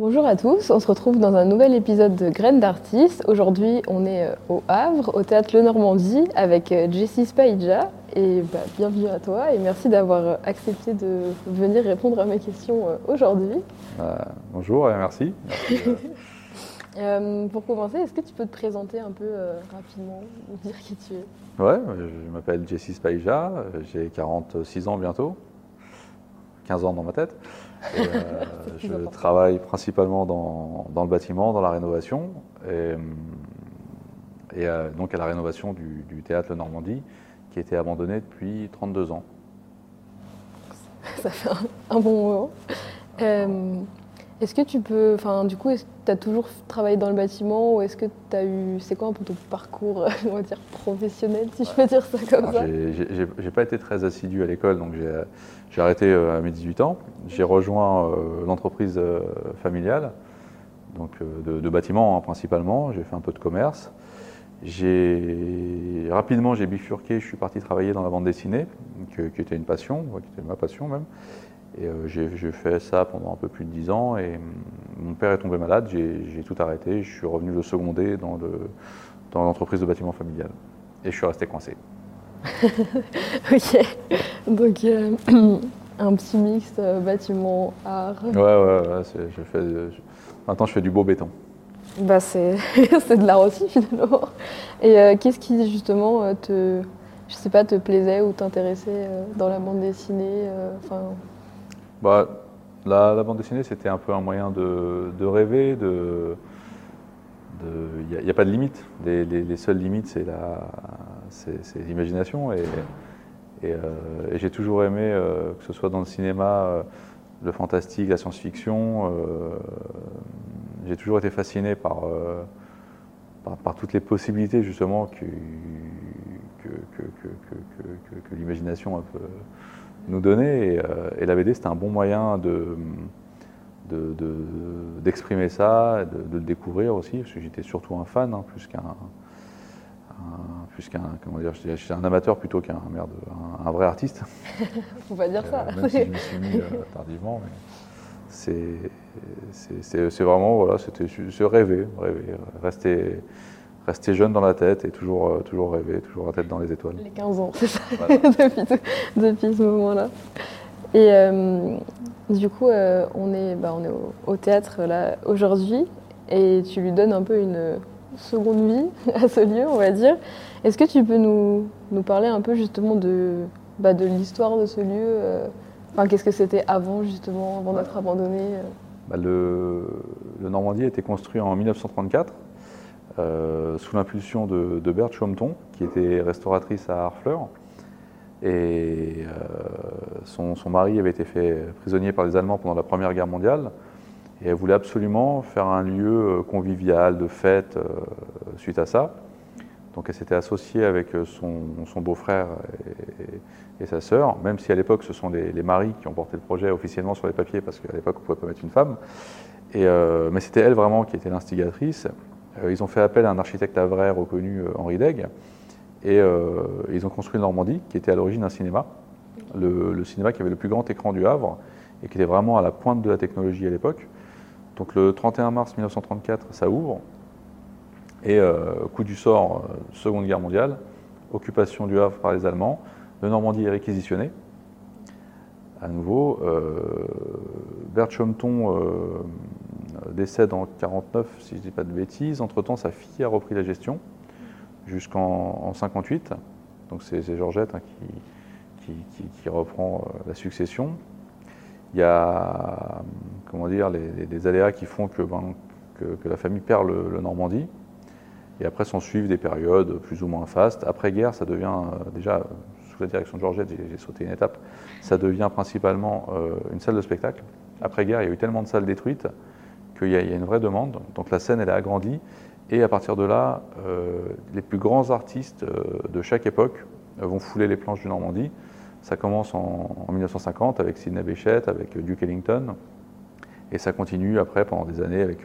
Bonjour à tous, on se retrouve dans un nouvel épisode de Graines d'artistes. Aujourd'hui, on est euh, au Havre, au théâtre Le Normandie, avec euh, Jessie Spaidja. Et bah, bienvenue à toi et merci d'avoir euh, accepté de venir répondre à mes questions aujourd'hui. bonjour et merci. pour commencer, est-ce que tu peux te présenter un peu rapidement, dire qui tu es? Ouais, je m'appelle Jessie Spaidja, j'ai 46 ans bientôt, 15 ans dans ma tête. Euh, je travaille principalement dans, le bâtiment, dans la rénovation, et, euh, donc à la rénovation du, théâtre Normandie, qui a été abandonné depuis 32 ans. Ça fait un, bon moment. Euh, est-ce que tu peux, enfin, du coup, tu as toujours travaillé dans le bâtiment ou est-ce que tu as eu, c'est quoi un peu ton parcours, on va dire, professionnel, si je peux dire ça comme ça? J'ai pas été très assidu à l'école, donc j'ai arrêté euh, à mes 18 ans. J'ai rejoint euh, l'entreprise euh, familiale, donc de, bâtiment hein, principalement. J'ai fait un peu de commerce. J'ai rapidement j'ai bifurqué, je suis parti travailler dans la bande dessinée, qui était une passion, qui était ma passion même. Et j'ai fait ça pendant un peu plus de 10 ans et mm, mon père est tombé malade, j'ai tout arrêté, je suis revenu le seconder dans l'entreprise de bâtiment familial et je suis resté coincé. ok, donc euh, un petit mix euh, bâtiment, art. Ouais, ouais, ouais je fais, maintenant je fais du beau béton. Bah c'est de l'art aussi finalement. Et qu'est-ce qui justement te, je sais pas, te plaisait ou t'intéressait dans la bande dessinée bah, la, bande dessinée, c'était un peu un moyen de, rêver, de. Il n'y a, pas de limite. Les, seules limites, c'est l'imagination. Et, euh, et, j'ai toujours aimé, euh, que ce soit dans le cinéma, euh, le fantastique, la science-fiction. j'ai toujours été fasciné par, par, toutes les possibilités, justement, que, l'imagination un peu nous donner. Euh, et, la BD, c'était un bon moyen de, d'exprimer ça, de, le découvrir aussi, parce que j'étais surtout un fan, hein, plus qu'un plus qu'un comment dire, je suis un amateur plutôt qu'un merde, un, vrai artiste. Faut pas dire ça. Euh, même si je me suis mis euh, tardivement, mais c'est c'est vraiment voilà, c'était rêver, rêver, rester rester jeune dans la tête et toujours, euh, toujours rêver, toujours la tête dans les étoiles. Les 15 ans, c'est ça, depuis, ce moment-là. Et euh, du coup, euh, on est, bah, on est au, théâtre là aujourd'hui et tu lui donnes un peu une seconde vie à ce lieu, on va dire. Est-ce que tu peux nous, nous, parler un peu justement de, bah, de l'histoire de ce lieu Enfin, qu'est-ce que c'était avant justement, avant d'être abandonné bah, le, le Normandie a été construit en 1934 euh, sous l'impulsion de, de Berthe Chomton, qui était restauratrice à Harfleur. Et euh, son, mari avait été fait prisonnier par les Allemands pendant la Première Guerre mondiale. Et elle voulait absolument faire un lieu euh, convivial, de fête, suite à ça. Donc elle s'était associée avec son, beau-frère et, sa sœur, même si à l'époque ce sont les, maris qui ont porté le projet officiellement sur les papiers, parce qu'à l'époque on ne pouvait pas mettre une femme. Mais c'était elle vraiment qui était l'instigatrice. Euh, ils ont fait appel à un architecte vrai reconnu, euh, Henri Degg, et euh, ils ont construit Normandie, qui était à l'origine un cinéma, le, cinéma qui avait le plus grand écran du Havre, et qui était vraiment à la pointe de la technologie à l'époque. Donc le 31 mars 1934, ça ouvre, et coup du sort, Seconde Guerre mondiale, occupation du Havre par les Allemands, le Normandie est réquisitionné. À nouveau, Bert Chomton euh, décède en 49, si je ne dis pas de bêtises. Entre-temps, sa fille a repris la gestion jusqu'en 58. Donc c'est Georgette hein, qui, reprend euh, la succession. Il y a comment dire, les, aléas qui font ben, que, la famille perd le, Normandie. Et après s'en suivent des périodes plus ou moins fastes. Après-guerre, ça devient euh, déjà, sous la direction de Georgette, j'ai sauté une étape, ça devient principalement une salle de spectacle. Après-guerre, il y a eu tellement de salles détruites qu'il y, a une vraie demande. Donc la scène, elle a agrandi. Et à partir de là, euh, les plus grands artistes euh, de chaque époque euh, vont fouler les planches du Normandie. Ça commence en, 1950 avec Sidney Bechet, avec Duke Ellington. Et ça continue après pendant des années avec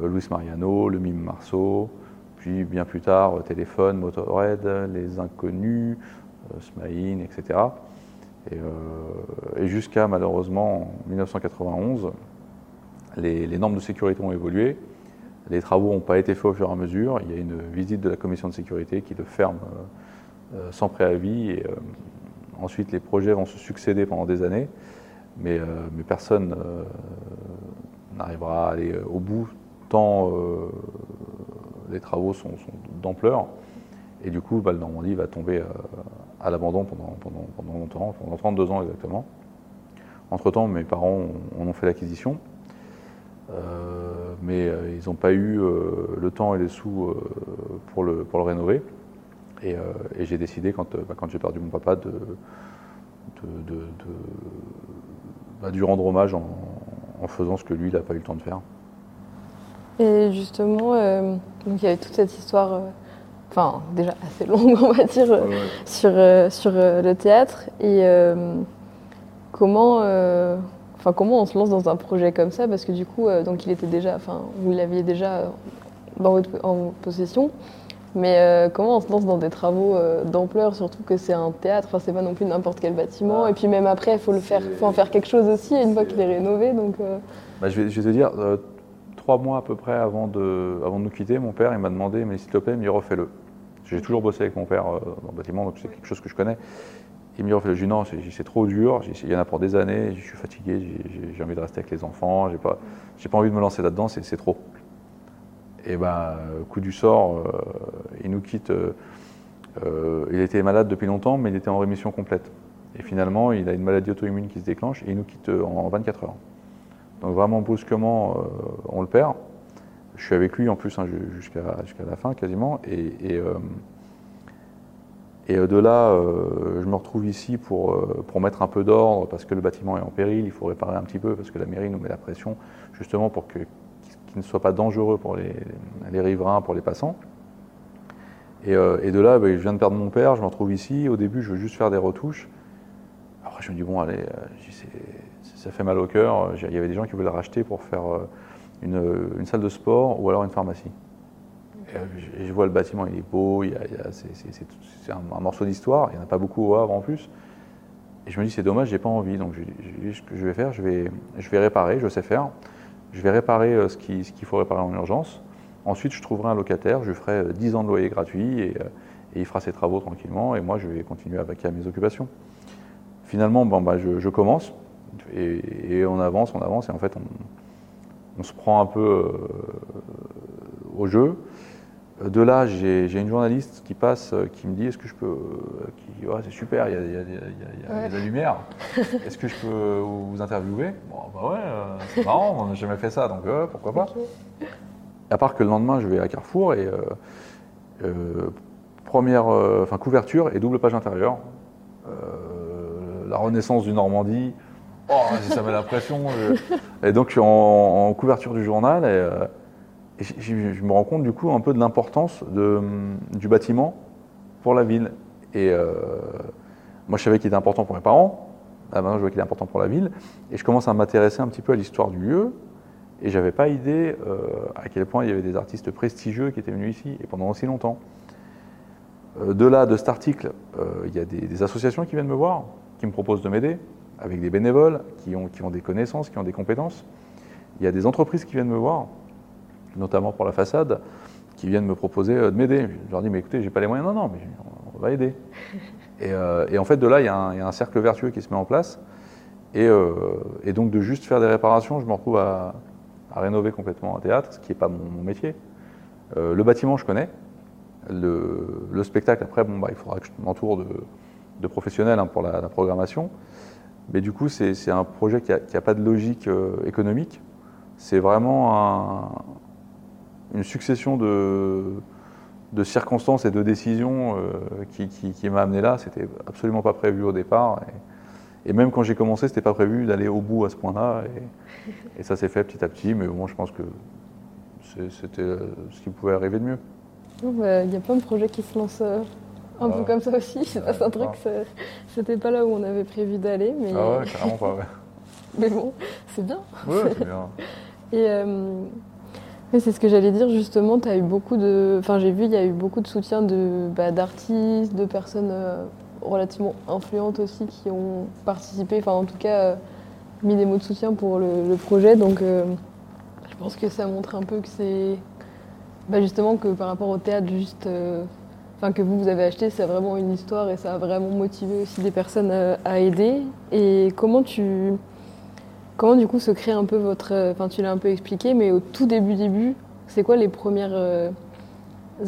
Luis Mariano, le Mime Marceau, puis bien plus tard Téléphone, Motorhead, Les Inconnus, Smaïn, etc. Et, jusqu'à malheureusement en 1991 les, normes de sécurité ont évolué, les travaux n'ont pas été faits au fur et à mesure, il y a une visite de la commission de sécurité qui le ferme sans préavis, et ensuite les projets vont se succéder pendant des années, mais, mais personne n'arrivera à aller au bout tant les travaux sont, d'ampleur. Et du coup, bah, le Normandie va tomber à l'abandon pendant, longtemps, pendant 32 ans exactement. Entre-temps, mes parents en ont fait l'acquisition, euh, mais euh, ils n'ont pas eu euh, le temps et les sous pour le rénover. Et, j'ai décidé, quand, bah, quand j'ai perdu mon papa, de, de, de, bah, lui rendre hommage en, en, faisant ce que lui, il n'a pas eu le temps de faire. Et justement, donc il y avait toute cette histoire enfin déjà assez longue on va dire sur, sur le théâtre. Et comment enfin comment on se lance dans un projet comme ça? Parce que du coup euh, donc il était déjà enfin vous l'aviez déjà euh, dans votre, en possession mais euh, comment on se lance dans des travaux d'ampleur surtout que c'est un théâtre enfin c'est pas non plus n'importe quel bâtiment ah. et puis même après il faut le faire faut en faire quelque chose aussi une fois qu'il est rénové donc bah, je, vais, je, vais, te dire trois mois à peu près avant de, avant de nous quitter mon père il m'a demandé mais s'il te plaît mais refais-le j'ai toujours bossé avec mon père dans le bâtiment donc c'est quelque chose que je connais il me dit, je non, c'est trop dur, il y en a pour des années, je suis fatigué, j'ai envie de rester avec les enfants, j'ai pas, pas envie de me lancer là-dedans, c'est trop. Et ben, coup du sort, euh, il nous quitte. Euh, euh, il était malade depuis longtemps, mais il était en rémission complète. Et finalement, il a une maladie auto-immune qui se déclenche et il nous quitte en 24 heures. Donc vraiment brusquement, on le perd. Je suis avec lui en plus hein, jusqu'à la fin quasiment. Et, et de là, euh, je me retrouve ici pour, euh, pour mettre un peu d'ordre parce que le bâtiment est en péril, il faut réparer un petit peu parce que la mairie nous met la pression justement pour ne soit pas dangereux pour les, riverains, pour les passants. Et, euh, de là, ben, je viens de perdre mon père, je me retrouve ici. Au début, je veux juste faire des retouches. Après, je me dis, bon, allez, ça fait mal au cœur. Il y avait des gens qui voulaient la racheter pour faire une, une salle de sport ou alors une pharmacie. Je vois le bâtiment, il est beau, c'est un, morceau d'histoire, il n'y en a pas beaucoup au Havre en plus. Et je me dis, c'est dommage, j'ai pas envie. Donc, je, que je vais faire, je je vais réparer, je sais faire. Je vais réparer euh, ce qu'il faut réparer en urgence. Ensuite, je trouverai un locataire, je ferai 10 euh, ans de loyer gratuit et, euh, et, il fera ses travaux tranquillement. Et moi, je vais continuer avec mes occupations. Finalement, bon, bah, je, commence et, on avance, on avance. Et en fait, on, se prend un peu au jeu. De là, j'ai une journaliste qui passe, euh, qui me dit est-ce que je peux. Euh, c'est super, il y a, de la lumière. Est-ce que je peux vous interviewer? Bon, bah ouais, euh, c'est marrant, on n'a jamais fait ça, donc pourquoi pas. À part que le lendemain, je vais à Carrefour et. première enfin, couverture et double page intérieure. la renaissance du Normandie. Oh, ça met la pression. Et donc, je suis en, couverture du journal et et je, me rends compte du coup un peu de l'importance du bâtiment pour la ville. Et euh, moi, je savais qu'il était important pour mes parents. Ah, maintenant, je vois qu'il est important pour la ville. Et je commence à m'intéresser un petit peu à l'histoire du lieu. Et j'avais pas idée euh, à quel point il y avait des artistes prestigieux qui étaient venus ici et pendant aussi longtemps. Euh, de là, de cet article, il y a des, associations qui viennent me voir, qui me proposent de m'aider, avec des bénévoles qui ont des connaissances, qui ont des compétences. Il y a des entreprises qui viennent me voir notamment pour la façade, qui viennent me proposer euh, de m'aider. Je leur dis, mais écoutez, j'ai pas les moyens. Non, non, mais on va aider. Euh, et, en fait, de là, il y, a un, cercle vertueux qui se met en place. Euh, et, donc, de juste faire des réparations, je me retrouve à, rénover complètement un théâtre, ce qui n'est pas mon, métier. le bâtiment, je connais. Le, spectacle, après, bon, bah, il faudra que je m'entoure de, professionnels hein, pour la, programmation. Mais du coup, c'est un projet qui n'a pas de logique économique. C'est vraiment un, une succession de, de, circonstances et de décisions euh, qui, qui, m'a amené là. C'était absolument pas prévu au départ. Et, même quand j'ai commencé, c'était pas prévu d'aller au bout à ce point-là. Et, ça s'est fait petit à petit. Mais bon, je pense que c'était ce qui pouvait arriver de mieux. Il y a plein de projets qui se lancent euh, un peu comme ça aussi. C'est un truc, c'était pas là où on avait prévu d'aller. Mais... Ah ouais, carrément pas, ouais. mais bon, c'est bien. Ouais, c'est bien. Et euh, c'est ce que j'allais dire justement, as eu beaucoup de. Enfin, j'ai vu, il y a eu beaucoup de soutien de, bah, d'artistes, de personnes euh, relativement influentes aussi qui ont participé, enfin, en tout cas, euh, mis des mots de soutien pour le, projet. Donc, Je pense que ça montre un peu que c'est. Bah justement, que par rapport au théâtre, juste. euh, Enfin, que vous, vous avez acheté, c'est vraiment une histoire et ça a vraiment motivé aussi des personnes à aider. Et comment tu. Comment du coup se crée un peu votre. euh, Enfin, tu l'as un peu expliqué, mais au tout début, début, c'est quoi les premières euh,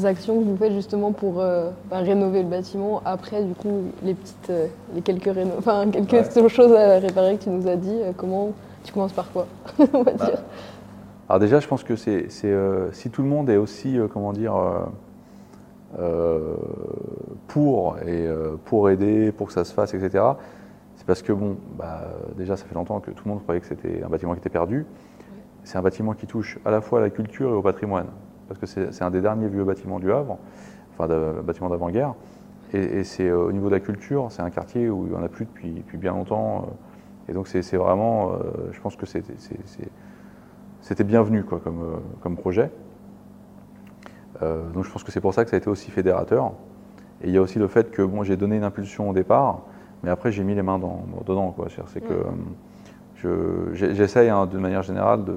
actions que vous faites justement pour euh, bah, rénover le bâtiment après, du coup, les petites. euh, les quelques réno... Enfin, quelques choses à réparer que tu nous as dit. comment. Tu commences par quoi On va Bah, dire? Alors déjà, je pense que c'est, c'est, si tout le monde est aussi, comment dire, pour et pour aider, pour que ça se fasse, etc. Parce que bon, bah, déjà, ça fait longtemps que tout le monde croyait que c'était un bâtiment qui était perdu. C'est un bâtiment qui touche à la fois à la culture et au patrimoine, parce que c'est, un des derniers vieux bâtiments du Havre, enfin, de, bâtiment d'avant-guerre. Et, et c'est euh, au niveau de la culture, c'est un quartier où il n'y en a plus depuis, depuis bien longtemps. euh, et donc c'est, vraiment, euh, je pense que c'était bienvenu quoi, comme, comme projet. Euh, donc je pense que c'est pour ça que ça a été aussi fédérateur. Et il y a aussi le fait que bon, j'ai donné une impulsion au départ, mais après j'ai mis les mains dans, dedans. quoi. C'est que Mm. euh, je- j'essaye hein, de manière générale de,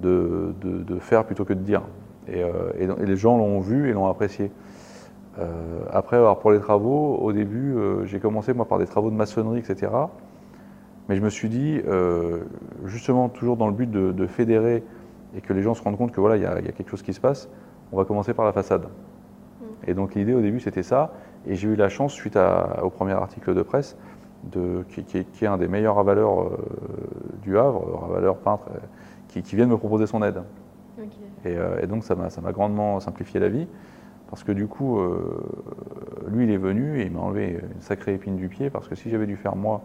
de, de- de faire plutôt que de dire. Et, euh, et donc- et les gens l'ont vu et l'ont apprécié. Euh, après, alors, pour les travaux, au début, euh, j'ai commencé moi par des travaux de maçonnerie, etc. Mais je me suis dit, justement, toujours dans le but de, de fédérer et que les gens se rendent compte que voilà, il y, a il y a quelque chose qui se passe, on va commencer par la façade. Et donc l'idée au début c'était ça, et j'ai eu la chance suite à- au premier article de presse, de, qui, qui est, qui est un des meilleurs ravaleurs euh, du Havre, ravaleur peintre, euh, qui, qui vient de me proposer son aide. Et, euh, et donc ça m'a ça m'a grandement simplifié la vie, parce que du coup, euh, lui il est venu et il m'a enlevé une sacrée épine du pied, parce que si j'avais dû faire moi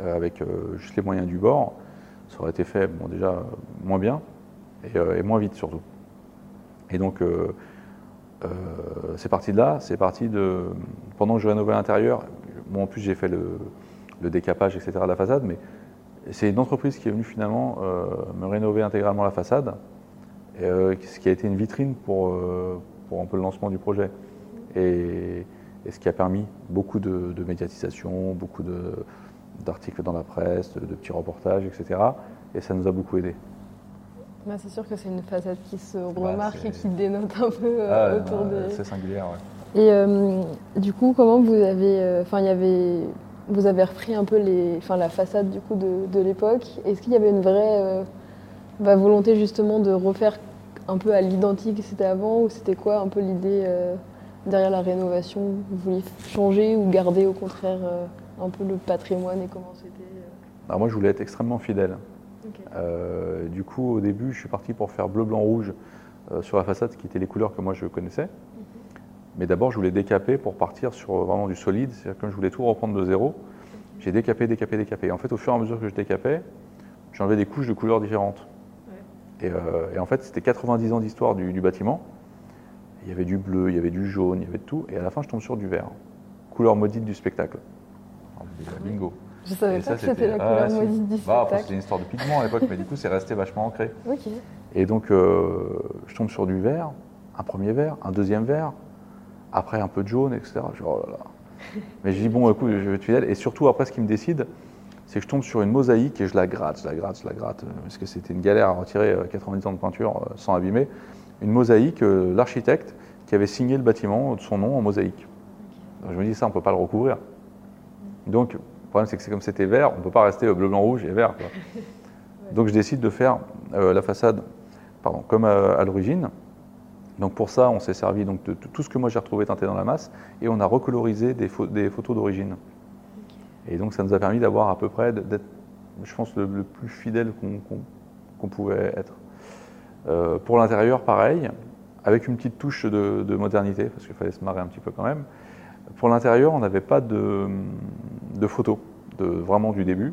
euh, avec euh, juste les moyens du bord, ça aurait été fait bon, déjà euh, moins bien et, euh, et moins vite surtout. Et donc euh, c'est parti de là, c'est parti de pendant que je rénovais l'intérieur. Bon, en plus j'ai fait le, décapage etc de la façade, mais c'est une entreprise qui est venue finalement euh, me rénover intégralement la façade, euh, ce qui a été une vitrine pour, pour un peu le lancement du projet. Et, ce qui a permis beaucoup de, médiatisation, beaucoup d'articles dans la presse, de, de petits reportages, etc. Et ça nous a beaucoup aidé. Bah, c'est sûr que c'est une façade qui se Bah, remarque et qui dénote un peu euh, Ah, autour des. C'est singulière, ouais. Et euh, du coup, comment vous avez, enfin, il y avait, vous avez repris un peu les, enfin, la façade du coup de, de l'époque. Est-ce qu'il y avait une vraie bah, volonté justement de refaire un peu à l'identique que c'était avant, ou c'était quoi un peu l'idée euh, derrière la rénovation? Vous vouliez changer ou garder au contraire euh, un peu le patrimoine et comment c'était euh? Alors moi, je voulais être extrêmement fidèle. Euh, du coup, au début, je suis parti pour faire bleu, blanc, rouge euh, sur la façade, qui étaient les couleurs que moi je connaissais. Mais d'abord, je voulais décaper pour partir sur vraiment du solide. C'est-à-dire que je voulais tout reprendre de zéro. J'ai décapé, décapé, décapé. Et en fait, au fur et à mesure que je décapais, j'enlevais des couches de couleurs différentes. Et, euh, et en fait, c'était 90 ans d'histoire du, du bâtiment. Il y avait du bleu, il y avait du jaune, il y avait de tout. Et à la fin, je tombe sur du vert. Couleur maudite du spectacle. Alors, je me dis, bingo. Je savais Et pas ça, que c'était la ah, couleur maudite du Bah, spectacle. c'était une histoire de pigment à l'époque, mais du coup, c'est resté vachement ancré. Et donc, euh, je tombe sur du vert, un premier vert, un deuxième vert, après un peu de jaune, etc. Je dis, oh là là. Mais je dis, bon, écoute, je vais être fidèle. Et surtout, après, ce qui me décide, c'est que je tombe sur une mosaïque et je la gratte, je la gratte, je la gratte, euh, parce que c'était une galère à retirer euh, 90 ans de peinture euh, sans abîmer. Une mosaïque, euh, l'architecte qui avait signé le bâtiment de son nom en mosaïque. Je me dis, ça, on ne peut pas le recouvrir. Donc, le problème, c'est que c'est comme c'était vert, on ne peut pas rester euh, bleu, blanc, rouge et vert. quoi. Donc, je décide de faire euh, la façade pardon, comme à, à l'origine. Donc, pour ça, on s'est servi donc, de, de tout ce que moi j'ai retrouvé teinté dans la masse et on a recolorisé des, pho- des photos d'origine. Et donc, ça nous a permis d'avoir à peu près, d'être, je pense, le, le plus fidèle qu'on qu'on- qu'on pouvait être. Euh, pour l'intérieur, pareil, avec une petite touche de, de modernité, parce qu'il fallait se marrer un petit peu quand même. Pour l'intérieur, on n'avait pas de, de photos, de, vraiment du début.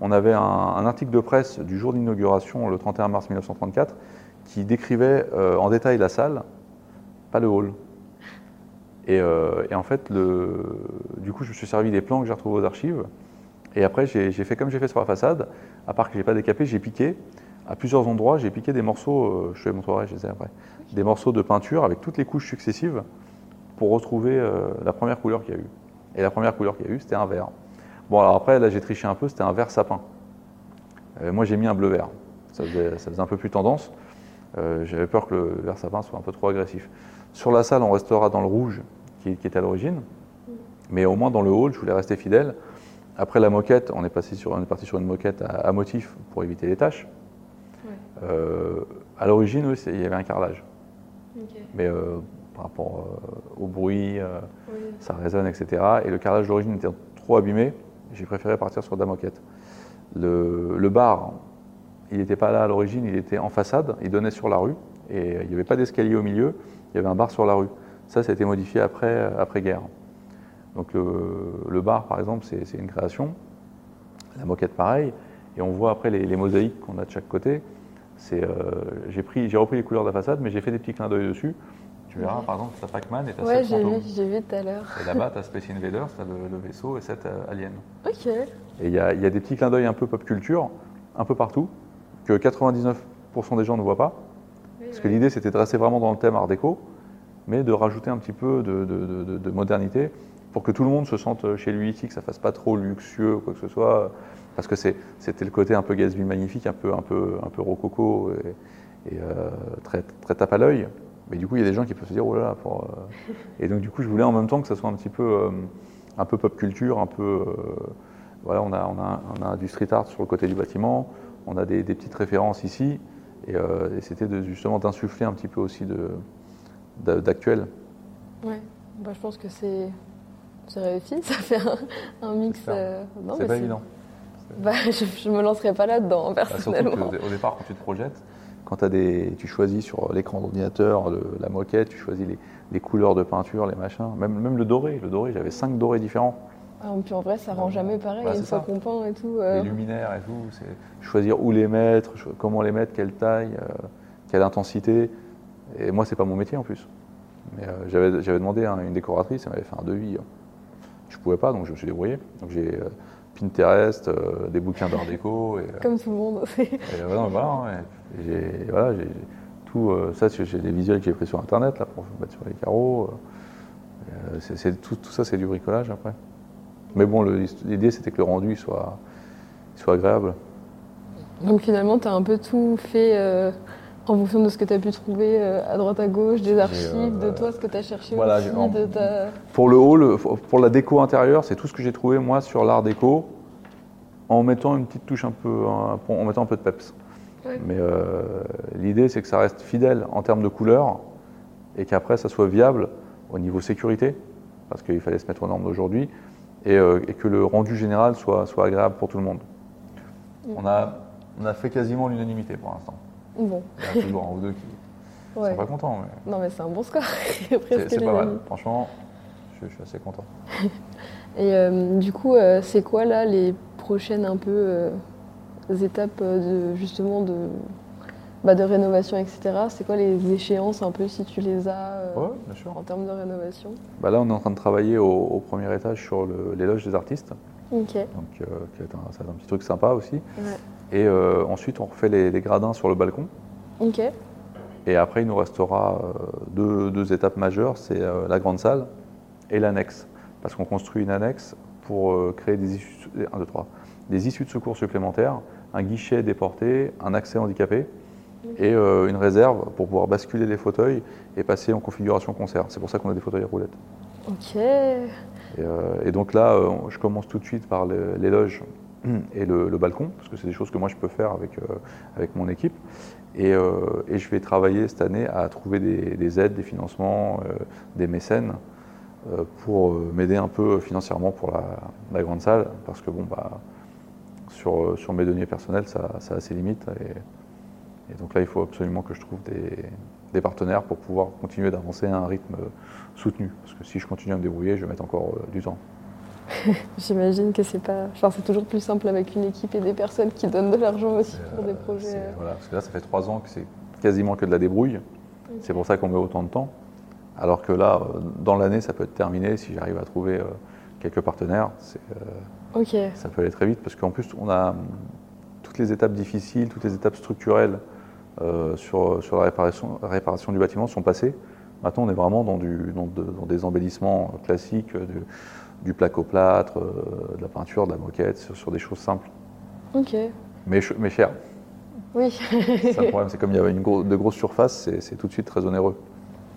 On avait un, article de presse du jour d'inauguration, le 31 mars 1934, qui décrivait euh, en détail la salle, pas le hall. Et, euh, en fait, du coup, je me suis servi des plans que j'ai retrouvés aux archives. Et après, j'ai fait comme j'ai fait sur la façade, à part que j'ai pas décapé, j'ai piqué. À plusieurs endroits, j'ai piqué des morceaux, euh, je te les montrerai, je les ai après, des morceaux de peinture avec toutes les couches successives pour retrouver la première couleur qu'il y a eu. Et la première couleur qu'il y a eu, c'était un vert. Bon, alors après, là, j'ai triché un peu, c'était un vert sapin. Euh, moi, j'ai mis un bleu vert. ça faisait, ça faisait un peu plus tendance. Euh, J'avais peur que le verre sapin soit un peu trop agressif. Sur la salle, on restera dans le rouge qui, qui était à l'origine, mais au moins dans le hall, je voulais rester fidèle. Après la moquette, on est, passé sur, on est parti sur une moquette à, à motif pour éviter les taches. Ouais. Euh, à l'origine, oui, il y avait un carrelage, mais euh, par rapport euh, au bruit, euh, Oui. ça résonne, etc. Et le carrelage d'origine était trop abîmé, j'ai préféré partir sur de la moquette. Le, le bar, il n'était pas là à l'origine, il était en façade, il donnait sur la rue, et il n'y avait pas d'escalier au milieu, il y avait un bar sur la rue. Ça, ça a été modifié après, après guerre. Donc le, le bar, par exemple, c'est une création, la moquette pareil, et on voit après les, les mosaïques qu'on a de chaque côté. Euh, j'ai repris les couleurs de la façade, mais j'ai fait des petits clins d'œil dessus. Tu verras, Ouais. par exemple, tu as Pac-Man et tu as Ouais, j'ai vu, j'ai vu tout à l'heure. Et là-bas, tu as Space Invaders, tu as le, le vaisseau et cette euh, Alien. Ok. Et il y a, y a des petits clins d'œil un peu pop culture, un peu partout, que 99% des gens ne voient pas. Parce que l'idée, c'était de rester vraiment dans le thème Art déco, mais de rajouter un petit peu de, de- de- de- de modernité pour que tout le monde se sente chez lui ici, que ça fasse pas trop luxueux ou quoi que ce soit. Parce que c'était le côté un peu Gatsby magnifique, un peu, un peu, un peu rococo et, et, euh, très, très tape à l'œil. Mais du coup, il y a des gens qui peuvent se dire, oh là là, pour, euh, Et donc, du coup, je voulais en même temps que ça soit un petit peu, euh, un peu pop culture, un peu. euh, voilà, on a, on, a, on a du street art sur le côté du bâtiment, on a des, des petites références ici, et, et c'était justement d'insuffler un petit peu aussi d'actuel. Ouais. Bah, je pense que c'est c'est réussi. Ça fait un, un mix. C'est pas évident. Bah, je, je me lancerai pas là-dedans, Bah, surtout personnellement. qu'au au départ, quand tu te projettes, quand t'as des, tu choisis sur l'écran d'ordinateur la moquette, tu choisis les, les couleurs de peinture, les machins, même, même le doré. Le doré, j'avais cinq dorés différents. Ah, puis en vrai, ça rend jamais pareil. Bah, une fois qu'on peint et tout. les euh, luminaires et tout. C'est choisir où les mettre, comment les mettre, quelle taille, euh, quelle intensité. Et moi, c'est pas mon métier en plus. Mais euh, j'avais demandé à une décoratrice, elle m'avait fait un devis. Je pouvais pas, donc je me suis débrouillé. Donc j'ai Pinterest, euh, des bouquins d'art déco. Et, euh, Comme tout le monde. et, euh, voilà. Et j'ai voilà, j'ai- tout ça, j'ai des visuels que j'ai pris sur internet là pour mettre sur les carreaux. c'est- c'est- tout, tout ça, c'est du bricolage après. Mais bon, le- l'idée c'était que le rendu soit, soit agréable. Donc finalement, tu as un peu tout fait en fonction de ce que tu as pu trouver euh, à droite à gauche, des archives, euh, de toi, ce que tu as cherché voilà, aussi, en- de ta... Pour le hall, pour la déco intérieure, c'est tout ce que j'ai trouvé moi sur l'art déco, en mettant une petite touche un peu, en mettant un peu de peps. Ouais. Mais euh, l'idée, c'est que ça reste fidèle en termes de couleurs et qu'après, ça soit viable au niveau sécurité, parce qu'il fallait se mettre aux normes d'aujourd'hui, et, euh, et que le rendu général soit, soit agréable pour tout le monde. Mm. On a, on a fait quasiment l'unanimité pour l'instant. Bon, Il y a toujours un ou deux qui ne ouais. sont pas contents, mais Non mais c'est un bon score. c'est pas mal. Franchement, je, je suis assez content. Et euh, du coup, euh, c'est quoi là les prochaines un peu euh, étapes de justement de, bah, de rénovation, etc. C'est quoi les échéances un peu si tu les as Ouais, bien sûr. en termes de rénovation? Bah là, on est en train de travailler au, au premier étage sur loges des artistes, Ok. donc un, ça va être un petit truc sympa aussi. Ouais. Et euh, ensuite, on refait les, les gradins sur le balcon. Ok. Et après, il nous restera euh, deux, deux étapes majeures, c'est euh, la grande salle et l'annexe. Parce qu'on construit une annexe pour créer des issues, un, deux, trois, des issues de secours supplémentaires, un guichet déporté, un accès handicapé et euh, une réserve pour pouvoir basculer les fauteuils et passer en configuration concert. C'est pour ça qu'on a des fauteuils à roulettes. Ok. Et, euh, et donc là, euh, je commence tout de suite par le- les loges et le, balcon, parce que c'est des choses que moi je peux faire avec, euh, avec mon équipe. Et, euh, et je vais travailler cette année à trouver des, des aides, des financements, euh, des mécènes pour m'aider un peu financièrement pour la, grande salle, parce que bon, bah, sur, sur mes deniers personnels, ça, ça a ses limites. Et, donc là, il faut absolument que je trouve des, partenaires pour pouvoir continuer d'avancer à un rythme soutenu. Parce que si je continue à me débrouiller, je vais mettre encore du temps. J'imagine que c'est pas. Enfin, c'est toujours plus simple avec une équipe et des personnes qui donnent de l'argent aussi pour des Euh, projets. euh. voilà, parce que là, ça fait trois ans que c'est quasiment que de la débrouille. C'est pour ça qu'on met autant de temps. Alors que là, euh, dans l'année, ça peut être terminé si j'arrive à trouver euh, quelques partenaires. euh, ça peut aller très vite parce qu'en plus, on a hum, toutes les étapes difficiles, toutes les étapes structurelles euh, sur, sur la réparation, la réparation du bâtiment sont passées. Maintenant, on est vraiment dans, du, dans, de- dans des embellissements classiques, euh, du, placo-plâtre, euh, de la peinture, de la moquette, sur, sur des choses simples, Ok. mais, mais chères. Oui. c'est le problème, c'est comme il y avait une gros- de grosses surfaces, c'est tout de suite très onéreux.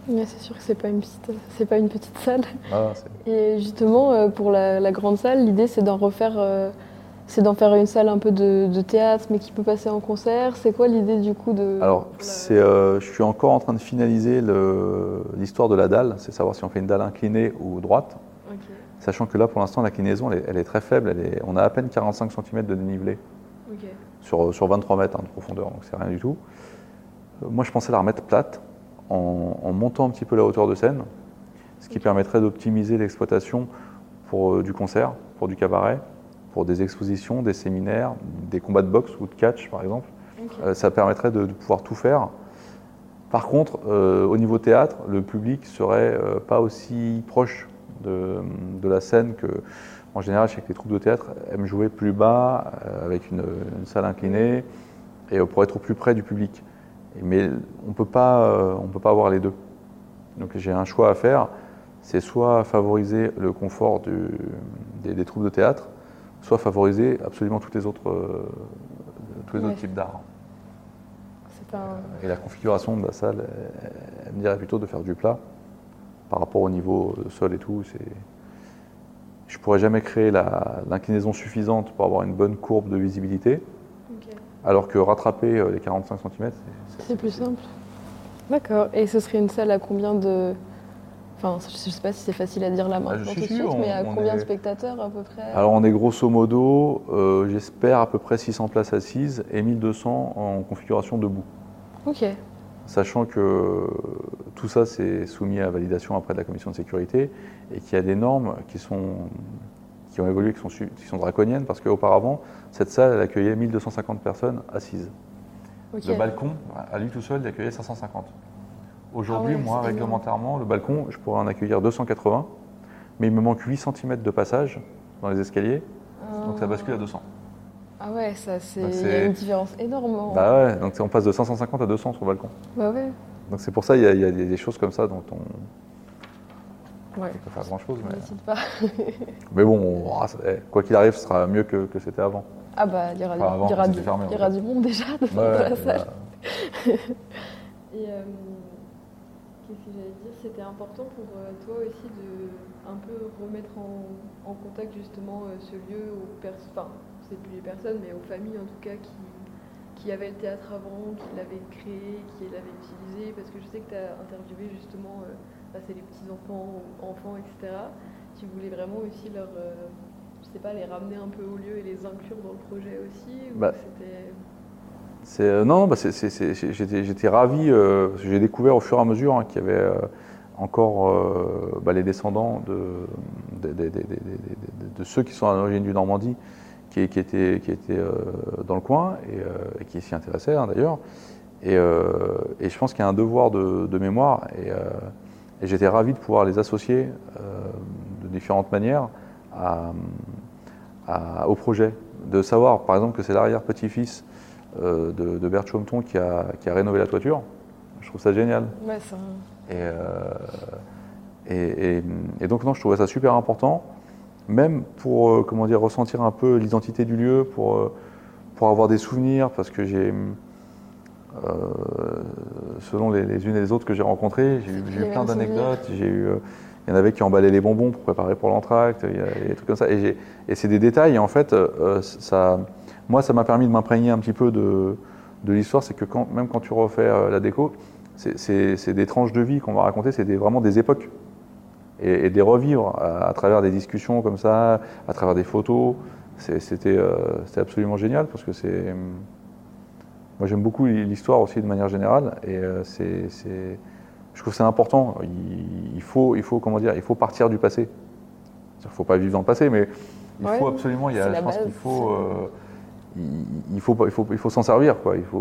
Ouais, c'est sûr que c'est pas une petite, c'est pas une petite salle. Ah, c'est- Et justement, euh, pour la, la grande salle, l'idée c'est d'en refaire, euh, c'est d'en faire une salle un peu de, de théâtre, mais qui peut passer en concert. C'est quoi l'idée du coup de Alors, la- c'est, euh, je suis encore en train de finaliser l'histoire de la dalle, c'est savoir si on fait une dalle inclinée ou droite, Ok. Sachant que là, pour l'instant, l'inclinaison, elle, est- elle est très faible, elle est- on a à peine 45 cm de dénivelé sur, sur 23 mètres hein, de profondeur, donc c'est rien du tout. Euh, Moi, je pensais la remettre plate en, en montant un petit peu la hauteur de scène, ce qui permettrait d'optimiser l'exploitation pour euh, du concert, pour du cabaret, pour des expositions, des séminaires, des combats de boxe ou de catch, par exemple. Euh, ça permettrait de, de pouvoir tout faire. Par contre, euh, au niveau théâtre, le public serait euh, pas aussi proche de, de la scène que, en général, je sais que les troupes de théâtre aiment jouer plus bas, euh, avec une, une salle inclinée, et euh, pour être au plus près du public. Mais on euh, on peut pas avoir les deux. Donc j'ai un choix à faire, c'est soit favoriser le confort du- des, des troupes de théâtre, soit favoriser absolument toutes les autres, euh, tous les Ouais. autres types d'art. Un- Et la configuration de la salle, elle me dirait plutôt de faire du plat par rapport au niveau sol et tout. C'est... Je pourrais jamais créer l'inclinaison suffisante pour avoir une bonne courbe de visibilité, alors que rattraper euh, les 45 cm, C'est plus simple. D'accord. Et ce serait une salle à combien de. Enfin, je sais pas si c'est facile à dire là Ah, maintenant tout de suite, mais à combien de spectateurs à peu près? Alors on est grosso modo, euh, j'espère à peu près 600 places assises et 1200 en configuration debout. Ok. Sachant que tout ça c'est soumis à validation après de la commission de sécurité et qu'il y a des normes qui, sont, qui ont évolué, qui sont, qui sont draconiennes parce qu'auparavant, cette salle elle accueillait 1250 personnes assises. Le balcon, à lui tout seul, il accueillait 550. Aujourd'hui, Ah ouais, moi, réglementairement, le balcon, je pourrais en accueillir 280, mais il me manque 8 cm de passage dans les escaliers, donc ça bascule à 200. Ah ouais, ça c'est. Une différence énorme. Bah ouais, donc on passe de 550 à 200 sur le balcon. Bah ouais. Donc c'est pour ça qu'il y, a- il y a des choses comme ça dont on Ouais. ne peut pas faire grand-chose. Mais, pas. mais bon, eh, quoi qu'il arrive, ce sera mieux que, que c'était avant. Ah bah il y aura, Enfin, avant, il y aura c'était du, fermé, en il y aura fait. du monde déjà dans Ouais, la et salle. là, Et euh, qu'est-ce que j'allais dire? C'était important pour euh, toi aussi de un peu remettre en, en contact justement euh, ce lieu aux personnes, enfin c'est plus les personnes, mais aux familles en tout cas qui, qui avaient le théâtre avant, qui l'avaient créé, qui l'avaient utilisé, parce que je sais que tu as interviewé justement, euh, bah, c'est les petits-enfants, enfants, etc. Tu voulais vraiment aussi leur, euh, je sais pas, les ramener un peu au lieu et les inclure dans le projet aussi ou Bah, c'était... Euh, non, bah j'étais, ravi. euh, j'ai découvert au fur et à mesure hein, qu'il y avait euh, encore bah, les descendants de, de, de- de- de- de- de- de ceux qui sont à l'origine du Normandie, qui, qui étaient euh, dans le coin et, euh, et qui s'y intéressaient hein, d'ailleurs. Et, euh, et je pense qu'il y a un devoir de, de mémoire. Et, et j'étais ravi de pouvoir les associer de différentes manières à- à- au projet. De savoir, par exemple, que c'est l'arrière-petit-fils de, de Bert Chomton qui a, qui a rénové la toiture. Je trouve ça génial. Ouais, c'est un- Et, euh, et, et- et donc, non, je trouvais ça super important, même pour euh, comment dire, ressentir un peu l'identité du lieu, pour, euh, pour avoir des souvenirs, parce que j'ai, euh, selon les, les unes et les autres que j'ai rencontrées, j'ai eu- plein d'anecdotes. J'ai eu, il y en avait qui emballaient les bonbons pour préparer pour l'entracte, il y a des trucs comme ça. Et, c'est des détails, et en fait, euh, ça, moi, ça m'a permis de m'imprégner un petit peu de, de l'histoire, c'est que quand, même quand tu refais la déco, c'est- c'est c'est des tranches de vie qu'on va raconter, c'est des- vraiment des époques. Et, et des revivre à, à travers des discussions comme ça, à travers des photos, c'était euh, c'était absolument génial parce que c'est. Moi j'aime beaucoup l'histoire aussi de manière générale et euh, c'est. Je trouve que c'est important. Il, il faut, il faut, comment dire, il faut partir du passé. Il ne faut pas vivre dans le passé, mais il Ouais, faut absolument. Il y a, c'est je pense qu'il faut. euh, il, il faut, il faut, il faut s'en servir, quoi. Il faut.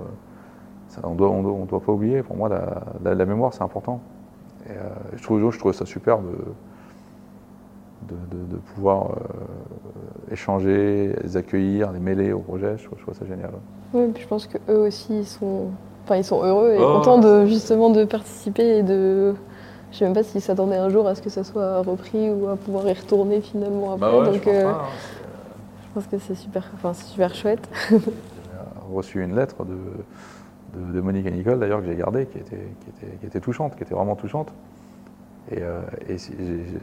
euh, ça, on doit, on doit, on doit pas oublier. Pour moi, la, la- la mémoire, c'est important. Et euh, je, trouve, je trouve ça super de, de, de- de pouvoir euh, échanger, les accueillir, les mêler au projet. Je trouve, je trouve ça génial. Oui, puis je pense que eux aussi ils sont, enfin ils sont heureux et Oh. contents de justement de participer et de, je sais même pas s'ils s'attendaient un jour à ce que ça soit repris ou à pouvoir y retourner finalement après. Donc euh, je pense que c'est super, enfin c'est super chouette. J'ai reçu une lettre de, de, Monique et Nicole, d'ailleurs, que j'ai gardée, qui était, qui, était, qui était, touchante, qui était vraiment touchante. Et, euh, et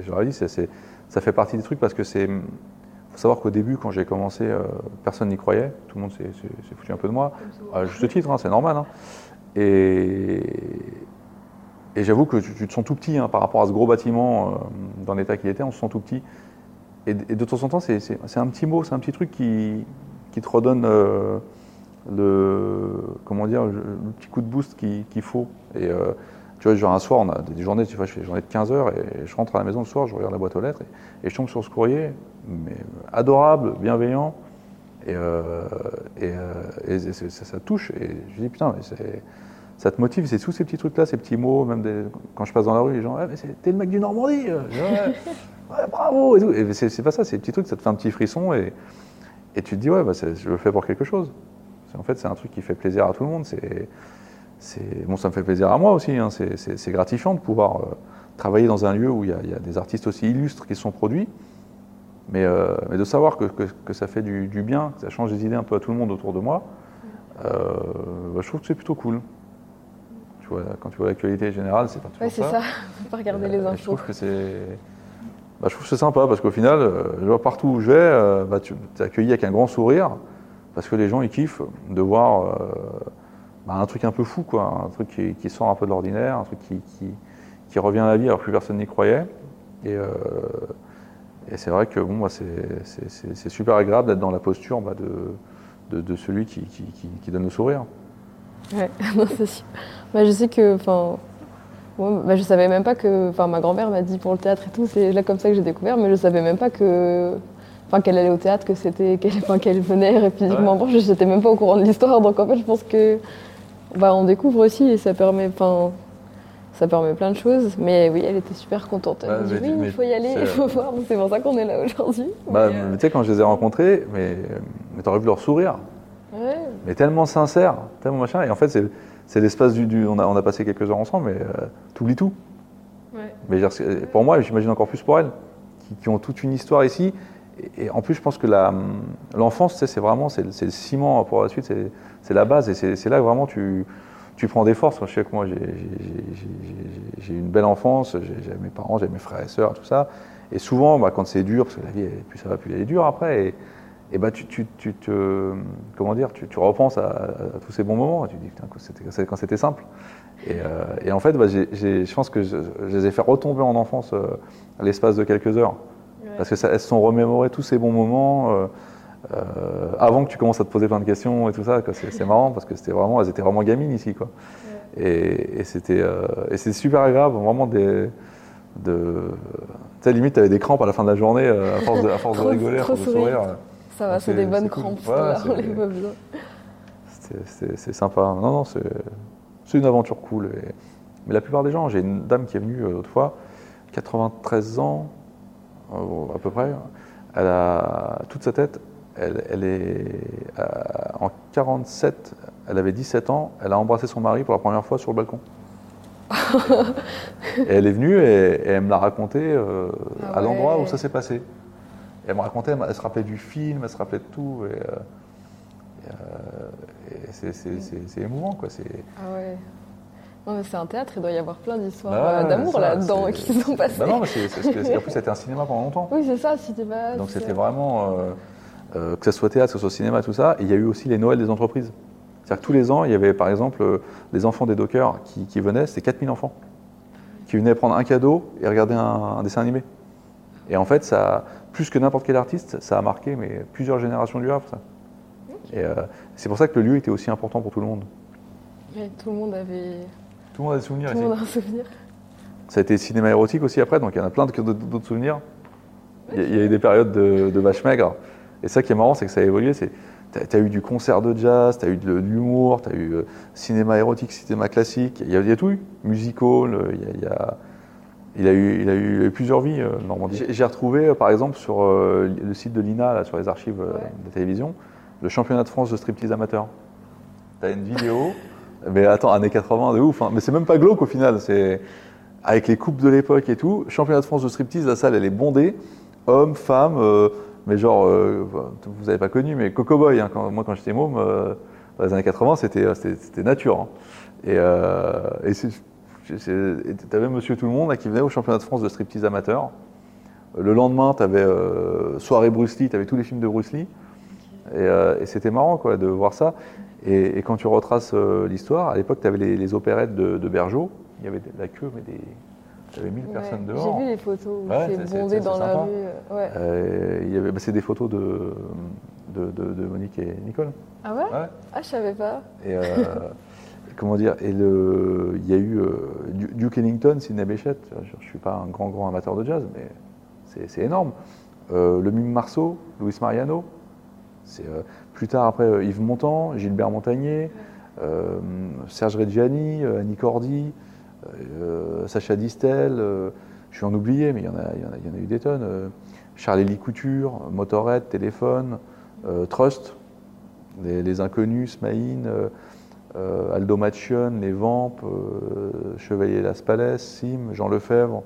j'aurais dit, ça fait partie des trucs parce que c'est. Il faut savoir qu'au début, quand j'ai commencé, euh, personne n'y croyait. Tout le monde s'est foutu un peu de moi. À juste titre, hein, c'est normal. Hein. Et, et j'avoue que tu, te sens tout petit hein, par rapport à ce gros bâtiment euh, dans l'état qu'il était, on se sent tout petit. Et, de temps en temps, c'est un petit mot, c'est un petit truc qui, qui te redonne euh, le, comment dire, le petit coup de boost qu'il faut. Et euh, tu vois, genre un soir, on a des journées, tu vois, je fais des journées de 15 heures et je rentre à la maison le soir, je regarde la boîte aux lettres et, je tombe sur ce courrier, mais adorable, bienveillant. Et, et, ça, ça, touche. Et je dis, putain, mais c'est ça te motive, c'est tous ces petits trucs-là, ces petits mots, même quand je passe dans la rue, les gens, ah, mais t'es le mec du Normandie ouais, bravo et tout. Et c'est pas ça, ces petits trucs, ça te fait un petit frisson et, et tu te dis, ouais, bah, je le fais pour quelque chose. En fait, c'est un truc qui fait plaisir à tout le monde. C'est, bon, ça me fait plaisir à moi aussi. Hein. c'est gratifiant de pouvoir euh, travailler dans un lieu où il y, a, des artistes aussi illustres qui sont produits. Mais, euh, mais de savoir que, que, ça fait du, bien, que ça change des idées un peu à tout le monde autour de moi, euh, bah, je trouve que c'est plutôt cool quand tu vois l'actualité générale, c'est pas toujours ouais, c'est ça. Faut pas regarder les infos. Je trouve que c'est, bah, je trouve c'est sympa parce qu'au final, je vois partout où je vais, bah, tu es accueilli avec un grand sourire parce que les gens ils kiffent de voir euh, bah, un truc un peu fou, quoi, un truc qui, sort un peu de l'ordinaire, un truc qui, revient à la vie alors que plus personne n'y croyait. Et, et c'est vrai que bon, c'est, super agréable d'être dans la posture de, de, celui qui, donne le sourire. Ouais, c'est sûr. Bah, je sais que, moi, bah, je savais même pas que, enfin, ma grand-mère m'a dit pour le théâtre et tout, c'est là comme ça que j'ai découvert, mais je savais même pas que, enfin, qu'elle allait au théâtre, que c'était, qu'elle, enfin, qu'elle venait physiquement ouais. je n'étais même pas au courant de l'histoire, donc en fait, je pense que, bah, on découvre aussi et ça permet, enfin, ça permet plein de choses. Mais oui, elle était super contente. Elle m'a dit oui, il faut y aller, il faut voir. C'est pour ça qu'on est là aujourd'hui. Bah, euh, Tu sais, quand je les ai rencontrés, mais, mais t'aurais vu leur sourire. Ouais. Mais tellement sincère, tellement machin. Et en fait, c'est l'espace du, on, a, on, a, passé quelques heures ensemble, mais euh, t'oublies tout. Ouais. Mais pour moi, j'imagine encore plus pour elles, qui, ont toute une histoire ici. Et, en plus, je pense que l'enfance, c'est vraiment c'est le ciment pour la suite, c'est la base. Et c'est là que vraiment tu, prends des forces. je sais que moi, j'ai une belle enfance, j'ai mes parents, j'ai mes frères et sœurs, tout ça. Et souvent, bah, quand c'est dur, parce que la vie, plus ça va, plus elle est dure après. Et, bah, tu, te, comment dire, tu, repenses à, tous ces bons moments. Et tu te dis putain, quand c'était simple. Et, euh, en fait, bah, je pense que je, les ai fait retomber en enfance euh, à l'espace de quelques heures. Parce qu'elles se sont remémorées tous ces bons moments euh, avant que tu commences à te poser plein de questions et tout ça. C'est marrant parce que c'était vraiment, elles étaient vraiment gamines ici. Quoi. Et, et c'était super agréable, vraiment des. De, tu sais, limite, tu avais des crampes à la fin de la journée à force de, à force de rigoler, à force de sourire. Ça va, c'est des bonnes crampes, on les voit bien. C'est sympa. Non, non, c'est une aventure cool. Mais la plupart des gens, j'ai une dame qui est venue l'autre fois, 93 ans, euh, à peu près. Elle a toute sa tête. Elle, est euh, en 47, elle avait 17 ans. Elle a embrassé son mari pour la première fois sur le balcon. et elle est venue et, elle me l'a raconté euh, ah à l'endroit où ça s'est passé elle me racontait, elle se rappelait du film, elle se rappelait de tout. Et, euh, euh, c'est émouvant, quoi. Ah ouais. C'est un théâtre, il doit y avoir plein d'histoires bah euh, d'amour là-dedans qui sont passées. Bah non, mais c'est qu'en plus c'était un cinéma pendant longtemps. Oui, c'est ça, cinéma. Donc c'était vraiment, que ce soit théâtre, que ce soit cinéma, tout ça. Et il y a eu aussi les Noëls des entreprises. C'est-à-dire que tous les ans, il y avait par exemple les enfants des dockers qui, qui venaient, c'était 4000 enfants, qui venaient prendre un cadeau et regarder un, un dessin animé. Et en fait, ça, plus que n'importe quel artiste, ça a marqué mais plusieurs générations du Havre. Ça. Et euh, c'est pour ça que le lieu était aussi important pour tout le monde. tout le monde avait. Tout le monde a des souvenirs. Tout le monde a un souvenir. Ça a été cinéma érotique aussi après, donc il y en a plein d'autres souvenirs. Il y, a eu des périodes de, de vaches maigres. Et ça qui est marrant, c'est que ça a évolué. Tu as, eu du concert de jazz, tu as eu de, l'humour, tu as eu euh, cinéma érotique, cinéma classique. Il y, a, tout eu. Musical, il y a il a, eu, il a eu plusieurs vies, euh, Normandie. J'ai retrouvé, euh, par exemple, sur euh, le site de l'INA, là, sur les archives de télévision, le championnat de France de striptease amateur. Tu as une vidéo, mais attends, années 80, de ouf. Hein. Mais c'est même pas glauque au final. C'est avec les coupes de l'époque et tout. Championnat de France de striptease, la salle, elle est bondée. Hommes, femmes, mais genre, vous n'avez pas connu, mais Coco Boy. Hein, moi, quand j'étais môme, Dans les années 80, c'était, c'était, nature. Hein. Et, euh, et t'avais Monsieur Tout le Monde qui venait au championnat de France de striptease amateur. Le lendemain, tu avais soirée Bruce Lee, tu avais tous les films de Bruce Lee. Et, c'était marrant quoi, de voir ça. Et, quand tu retraces l'histoire, à l'époque, tu avais les, opérettes de, de Bergeau. Il y avait la queue, mais des, il y avait 1000 personnes dehors. J'ai vu les photos où c'est bondé dans la rue. Euh, euh, bah, c'est des photos de, de, Monique et Nicole. Ah ouais, Ah, je savais pas. Et, euh, comment dire Et le, il y a eu Duke Ellington, Sidney Bechet. Je ne suis pas un grand, grand amateur de jazz, mais c'est énorme. le mime Marceau, Luis Mariano. C'est plus tard après Yves Montand, Gilbert Montagnier, Serge Reggiani, Annie Cordy. Euh, Sacha Distel, euh, je suis en oublié, mais il y en a, eu des tonnes. Euh, Charlie Couture, Motorhead, Téléphone, Trust, les, Inconnus, Smaïn, Aldo Machion, Les Vampes, Chevalier Las Palais, Sim, Jean Lefebvre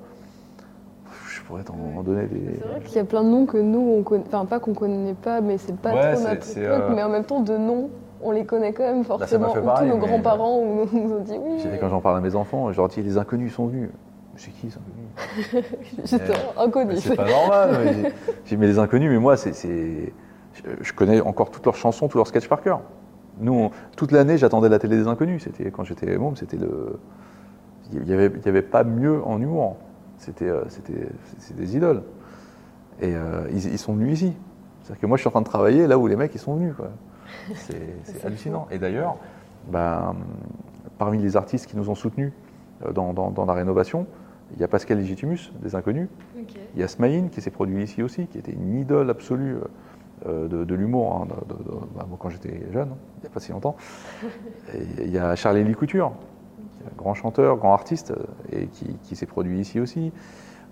pourrais t'en donner des. C'est vrai qu'il y a plein de noms que nous, on connaît, enfin pas qu'on connaît pas, mais c'est pas trop notre truc, mais en même temps de noms on les connaît quand même bah, forcément. tous nos grands-parents nous ont dit oui. Quand j'en parle à mes enfants, je leur dis les inconnus sont venus. C'est qui les inconnus J'étais inconnu. C'est pas normal. J'ai mis les inconnus, mais moi, c'est, je connais encore toutes leurs chansons, tous leurs sketchs par cœur. Nous, toute l'année, j'attendais la télé des inconnus. C'était quand j'étais môme, c'était le. Il n'y avait, avait, pas mieux en humour. C'était, euh, des idoles. Et euh, ils, ils, sont venus ici. C'est-à-dire que moi, je suis en train de travailler là où les mecs ils sont venus. C'est hallucinant. Et d'ailleurs, ben, parmi les artistes qui nous ont soutenus euh, dans, la rénovation, il y a Pascal Legitimus, des Inconnus. Il y a Smaïn, qui s'est produit ici aussi, qui était une idole absolue de, l'humour hein, ben, quand j'étais jeune, hein, il n'y a pas si longtemps. il y a Charlie Lee Couture, grand chanteur, grand artiste, euh, et qui, s'est produit ici aussi.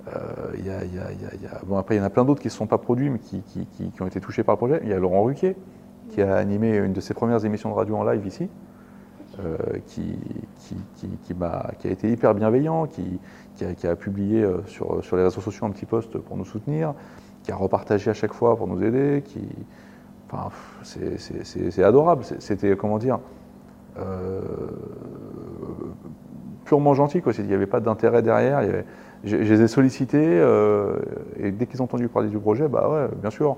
a, bon, après, il y en a plein d'autres qui ne se sont pas produits, mais qui, qui, ont été touchés par le projet. Il y a Laurent Ruquier, qui a animé une de ses premières émissions de radio en live ici, euh, qui, qui, a, été hyper bienveillant, qui, a, publié euh, sur, sur les réseaux sociaux un petit post pour nous soutenir, qui a repartagé à chaque fois pour nous aider, qui, enfin, c'est adorable. C'était, comment dire, euh, purement gentil. Quoi. Il n'y avait pas d'intérêt derrière. je, les ai sollicités et dès qu'ils ont entendu parler du projet, bah ouais, bien sûr,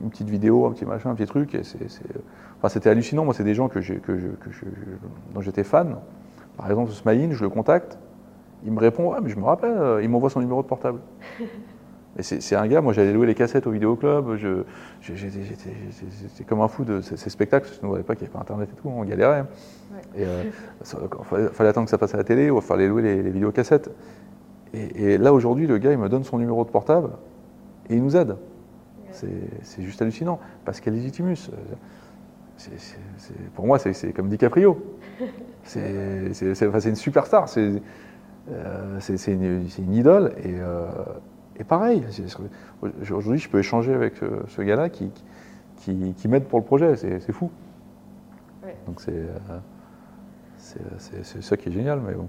une petite vidéo, un petit machin, un petit truc. C'était hallucinant. Moi, c'est des gens que que que dont j'étais fan. Par exemple, Smaïn, je le contacte, il me répond Ouais, mais je me rappelle, euh, il m'envoie son numéro de portable. Et c'est, un gars, moi j'allais louer les cassettes au vidéoclub, je, j'étais, comme un fou de ces, spectacles, parce que nous, à l'époque, il n'y avait pas Internet et tout, on galérait. Et euh, il fallait, attendre que ça passe à la télé ou il fallait louer les, les vidéocassettes. Et, et là, aujourd'hui, le gars, il me donne son numéro de portable et il nous aide. C'est juste hallucinant. Pascal Legitimus, euh, pour moi, c'est comme DiCaprio. C'est une superstar, c'est euh, une, idole. Et, euh, pareil, aujourd'hui, je peux échanger avec ce, gars-là qui, qui, m'aide pour le projet. C'est fou. Donc c'est ça qui est génial. Mais bon.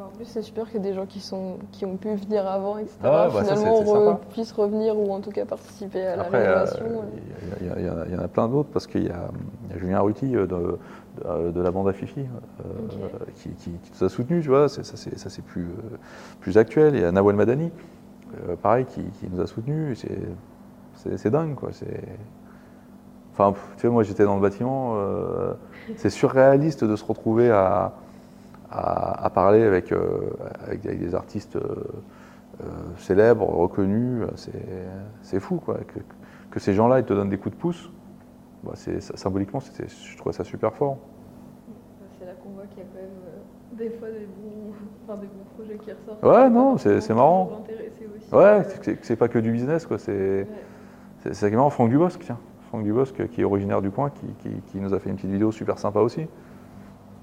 Bah, en plus, c'est super qu'il y ait des gens qui, sont, qui ont pu venir avant, etc. Ah bah, Finalement, puissent revenir ou en tout cas participer à la rénovation. Il y, en a plein d'autres parce qu'il y, a Julien Ruti euh, de, de, la bande à Fifi euh, qui, qui, nous a soutenus, tu vois. Ça, c'est plus, euh, plus actuel. Il y a Nawel Madani, pareil, qui, nous a soutenus. C'est dingue, quoi. Enfin, tu vois, moi, j'étais dans le bâtiment. c'est surréaliste de se retrouver à à, parler avec, euh, avec, des artistes euh, euh, célèbres, reconnus. C'est fou, quoi. Que, que ces gens-là, ils te donnent des coups de pouce. Bah, symboliquement, je trouvais ça super fort. C'est là qu'on voit qu'il y a quand même des fois des bons, enfin, des bons projets qui ressortent. Ouais, non, c'est marrant. Ouais, c'est pas que du business, quoi. C'est c'est marrant. Franck Dubosc, tiens. Franck Dubosc, qui est originaire du coin, qui, qui, qui, nous a fait une petite vidéo super sympa aussi.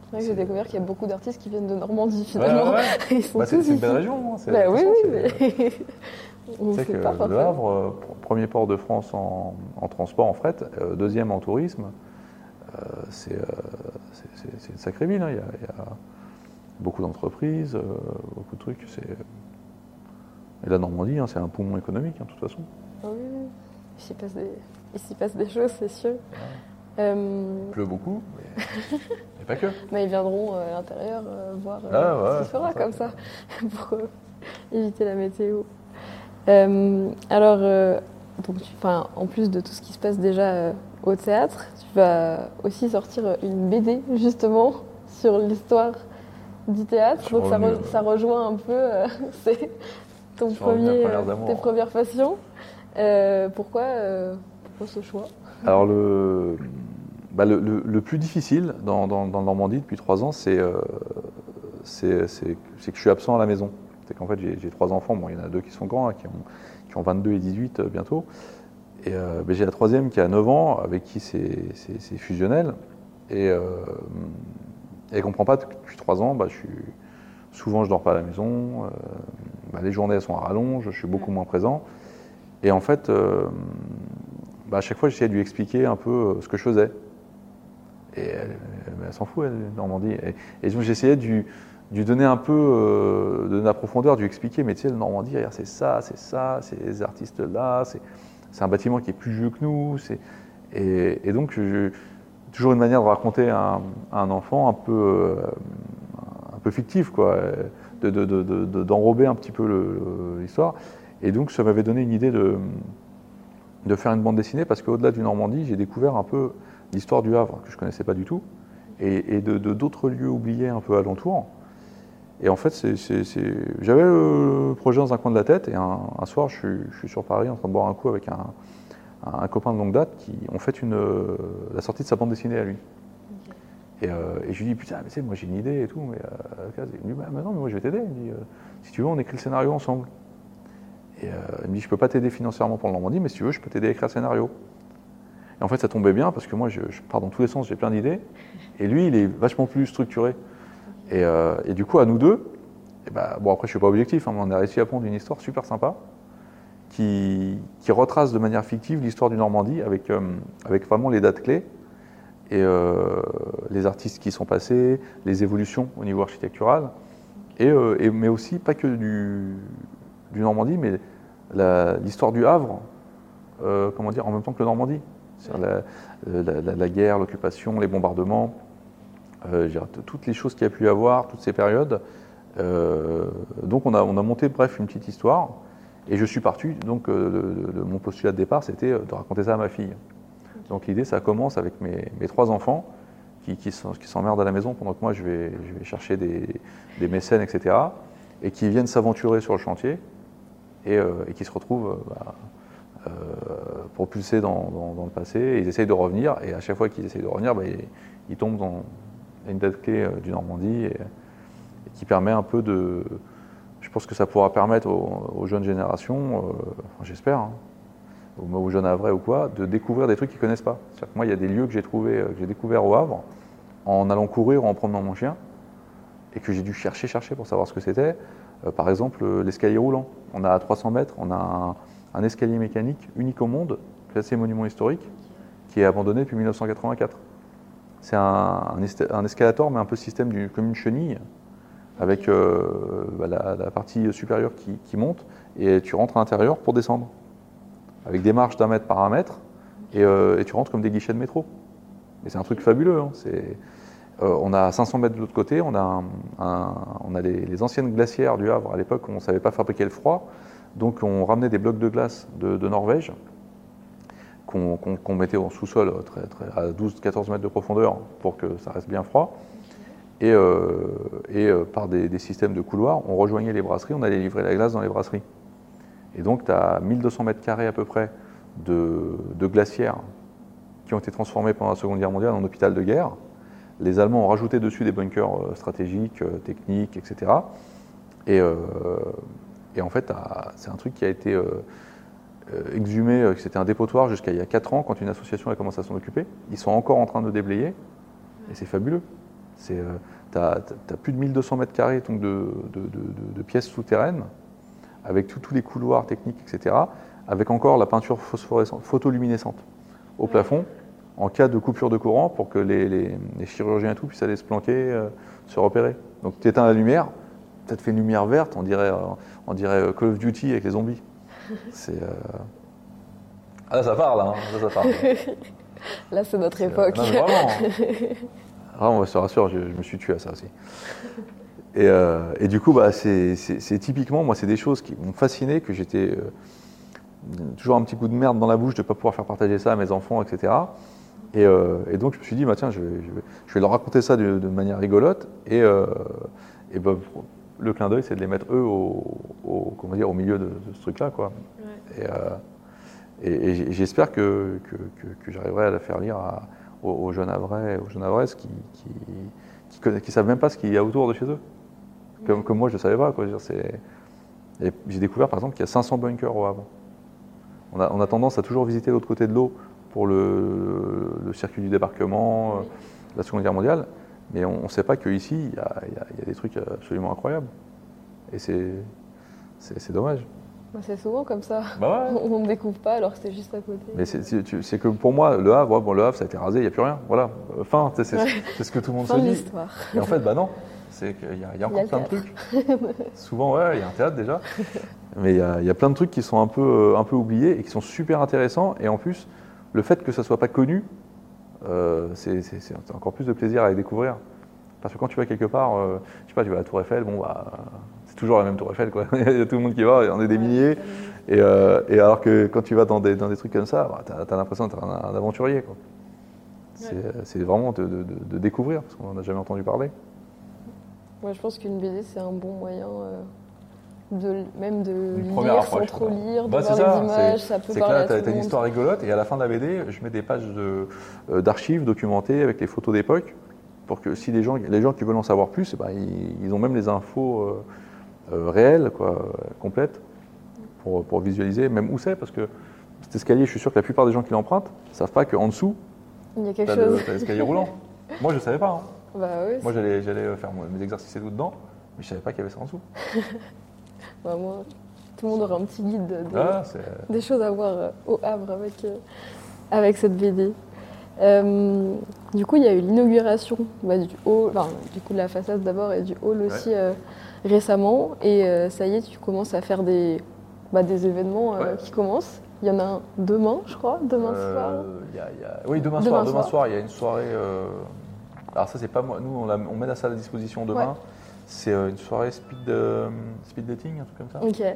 C'est vrai que j'ai découvert qu'il y a beaucoup d'artistes qui viennent de Normandie finalement. Bah, c'est une belle région. Hein, bah, oui, oui, mais. c'est que Le Havre, euh, premier port de France en, transport, en fret, euh, deuxième en tourisme, euh, c'est une sacrée ville. Hein. Il, y a, beaucoup d'entreprises, beaucoup de trucs. Et la Normandie, hein, c'est un poumon économique, de toute façon. Oui, il s'y passe, des... passe des choses, c'est sûr. Euh, Il pleut beaucoup, mais, mais pas que. mais ils viendront euh, à l'intérieur euh, voir euh, Ah, ouais, ce qui se fera c'est comme ça, pour euh, éviter la météo. Euh, alors, euh, donc tu, en plus de tout ce qui se passe déjà euh, au théâtre, tu vas aussi sortir une BD justement sur l'histoire du théâtre. Donc ça, re- ça rejoint un peu euh, c'est ton premier, euh, tes premières passions. Euh, pourquoi, euh, pourquoi ce choix? Alors le, bah, le, le- le plus difficile dans, dans, dans Normandie depuis trois ans, c'est que je suis absent à la maison. C'est qu'en fait j'ai trois enfants, bon il y en a deux qui sont grands, hein, qui, ont, qui ont 22 et 18 euh, bientôt. Et j'ai la troisième qui a 9 ans, avec qui c'est fusionnel. Et euh, elle ne comprend pas que depuis trois ans, bah, je suis, souvent je dors pas à la maison, euh, bah, les journées elles sont à rallonge, je suis beaucoup moins présent. Et en fait, euh, bah, à chaque fois, j'essayais de lui expliquer un peu euh, ce que je faisais. Et elle, elle- elle s'en fout, elle, Normandie. Et, et donc, j'essayais de lui, donner un peu euh, de la profondeur, de lui expliquer, mais tu sais, le Normandie, regarde, c'est ça, c'est ça, c'est les artistes là, c'est un bâtiment qui est plus vieux que nous. Et, et donc, je- toujours une manière de raconter un, enfant un peu, euh, un peu fictif, quoi, de- de- de- de- de- d'enrober un petit peu l'histoire. Et donc, ça m'avait donné une idée de, de faire une bande dessinée parce qu'au-delà du Normandie, j'ai découvert un peu l'histoire du Havre que je connaissais pas du tout et, de d'autres lieux oubliés un peu alentour. Et en fait, j'avais le projet dans un coin de la tête et un, soir, je suis sur Paris en train de boire un coup avec un, un- un copain de longue date qui ont fait une, euh, la sortie de sa bande dessinée à lui. Et, euh, et je lui dis, putain, mais tu sais, moi j'ai une idée et tout, mais euh, il me dit, bah, mais non, mais moi je vais t'aider. Il me dit, si tu veux, on écrit le scénario ensemble. Et il me dit, je peux pas t'aider financièrement pour le Normandie, mais si tu veux, je peux t'aider à écrire le scénario. Et en fait, ça tombait bien parce que moi, je, je pars dans tous les sens, j'ai plein d'idées. Et lui, il est vachement plus structuré. Et, euh, et du coup, à nous deux, et bah, bon, après, je suis pas objectif, hein, mais on a réussi à pondre une histoire super sympa qui, retrace de manière fictive l'histoire du Normandie avec, euh, vraiment les dates clés et euh, les artistes qui sont passés, les évolutions au niveau architectural, et, euh, mais aussi pas que du, Normandie, mais l'histoire du Havre, comment dire, en même temps que le Normandie. La, la- la- la guerre, l'occupation, les bombardements, toutes les choses qu'il y a pu y avoir, toutes ces périodes. Donc on a monté, bref, une petite histoire, et je suis parti, donc euh, mon postulat de départ, c'était euh, de raconter ça à ma fille. Donc l'idée, ça commence avec mes, trois enfants qui, qui s'emmerdent à la maison pendant que moi je vais, chercher des, mécènes, etc. Et qui viennent s'aventurer sur le chantier et, euh, qui se retrouvent bah, propulsés dans, le passé. Ils essayent de revenir et à chaque fois qu'ils essayent de revenir, bah, ils, tombent dans une date clé du Normandie et qui permet un peu de. Je pense que ça pourra permettre aux, jeunes générations, euh, j'espère, hein, aux, jeunes Havrais ou quoi, de découvrir des trucs qu'ils connaissent pas. Que moi, il y a des lieux que j'ai trouvés, euh, que j'ai découverts au Havre en allant courir ou en promenant mon chien et que j'ai dû chercher, chercher pour savoir ce que c'était. Euh, par exemple, l'escalier roulant. On a à 300 mètres, on a un, escalier mécanique unique au monde, classé monument historique, qui est abandonné depuis 1984. C'est un, escalator, mais un peu système comme une chenille, avec euh, bah, la, partie supérieure qui, monte, et tu rentres à l'intérieur pour descendre, avec des marches d'un mètre par un mètre, et, euh, tu rentres comme des guichets de métro. Et c'est un truc fabuleux. hein. Euh, on a 500 mètres de l'autre côté, on a, les, anciennes glacières du Havre. À l'époque, on ne savait pas fabriquer le froid, donc on ramenait des blocs de glace de, Norvège qu'on mettait en sous-sol à 12-14 mètres de profondeur pour que ça reste bien froid. Et, euh, euh, par des, systèmes de couloirs, on rejoignait les brasseries, on allait livrer la glace dans les brasseries. Et donc, tu as 1200 mètres carrés à peu près de, de glacières qui ont été transformés pendant la Seconde Guerre mondiale en hôpital de guerre. Les Allemands ont rajouté dessus des bunkers euh, stratégiques, techniques, etc. Et, en fait, c'est un truc qui a été euh, exhumé, c'était un dépotoir jusqu'à il y a 4 ans quand une association a commencé à s'en occuper. Ils sont encore en train de déblayer et c'est fabuleux. Tu as, plus de 1200 mètres carrés donc, de, de- de- de pièces souterraines avec tous les couloirs techniques, etc. Avec encore la peinture phosphorescente, photoluminescente au Ouais. plafond en cas de coupure de courant pour que les, les- les chirurgiens et tout puissent aller se planquer, euh, se repérer. Donc tu éteins la lumière, te fait une lumière verte, on dirait, euh, on dirait euh, Call of Duty avec les zombies. C'est. euh, Ah, ça parle, hein, ça, ça parle. Là, c'est notre époque. non, vraiment. Vraiment, je te rassure, je, je me suis tué à ça aussi. Et, euh, et du coup, bah, c'est typiquement, moi, c'est des choses qui m'ont fasciné, que j'étais euh, toujours un petit coup de merde dans la bouche de ne pas pouvoir faire partager ça à mes enfants, etc. Et, euh, et donc, je me suis dit, bah, tiens, je vais, je vais- je vais leur raconter ça de, de manière rigolote. Et, et bah, le clin d'œil, c'est de les mettre, eux, au, au- comment dire, au milieu de, de ce truc-là. quoi. Et, et- et j- j'espère que, que, que- que j'arriverai à la faire lire à- aux, aux jeunes Havrais, aux jeunes Havraises qui qui, qui, savent même pas ce qu'il y a autour de chez eux. Comme, comme moi, je ne savais pas. J'ai découvert, par exemple, qu'il y a 500 bunkers au Havre. On a, on a tendance à toujours visiter l'autre côté de l'eau pour le, le circuit du débarquement, euh, la Seconde Guerre mondiale, mais on ne sait pas qu'ici, il y y a- il y a des trucs absolument incroyables. Et c'est c'est- c'est dommage. C'est souvent comme ça. Bah ouais. On ne découvre pas alors que c'est juste à côté. Mais c'est- que pour moi, le Havre, bon, le Havre, ça a été rasé, il n'y a plus rien. Voilà, fin, c'est ce que tout le monde Fin se dit. l'histoire. Et en fait, bah non, c'est qu'il y a, il y a Il y a encore le plein de trucs. Souvent, ouais, il y a un théâtre déjà. Mais il y, a, il y a plein de trucs qui sont un peu, euh, un peu oubliés et qui sont super intéressants. Et en plus, le fait que ça soit pas connu, euh, c'est encore plus de plaisir à les découvrir. Parce que quand tu vas quelque part, euh, je sais pas, tu vas à la Tour Eiffel, bon, bah, toujours la même Tour Eiffel, quoi. il y a tout le monde qui va, il y en a des milliers. Et, euh, et alors que quand tu vas dans des, dans des trucs comme ça, bah, tu as, l'impression d'être un, un aventurier. quoi. C'est c'est vraiment de, de- découvrir, parce qu'on n'en a jamais entendu parler. Moi, je pense qu'une BD, c'est un bon moyen euh, de, même de Une lire sans trop lire, de Bah, voir ça, les images, c'est- ça peut C'est que parler là, à tu as, tout le une histoire rigolote, et à la fin de la BD, je mets des pages de, euh, d'archives documentées avec les photos d'époque, pour que si les gens, les gens qui veulent en savoir plus, eh ben, ils, ils ont même les infos euh, euh, réelles, quoi, euh, complètes, pour, pour visualiser, même où c'est, parce que cet escalier, je suis sûr que la plupart des gens qui l'empruntent ne savent pas qu'en dessous, Il y a quelque chose. l'escalier roulant. Moi, je ne savais pas. hein. Bah oui, Moi, j'allais, j'allais faire mes exercices et tout dedans, mais je ne savais pas qu'il y avait ça en dessous. bah, moi, tout le monde aurait un petit guide de- de- Ah, c'est- des choses à voir euh, au Havre avec, euh, avec cette BD. Euh, du coup, il y a eu l'inauguration bah, du hall, enfin, du coup de la façade d'abord et du hall aussi euh, récemment. Et euh, ça y est, tu commences à faire des, bah, des événements euh, Ouais. qui commencent. Il y en a un demain, je crois, demain Euh, soir. il y a- il y a- Oui, demain, Demain soir. Demain soir. il y a une soirée. Alors ça, c'est pas moi. Nous, on, la- on met ça à la disposition demain. Ouais. C'est une soirée speed, speed dating, un truc comme ça. Ok.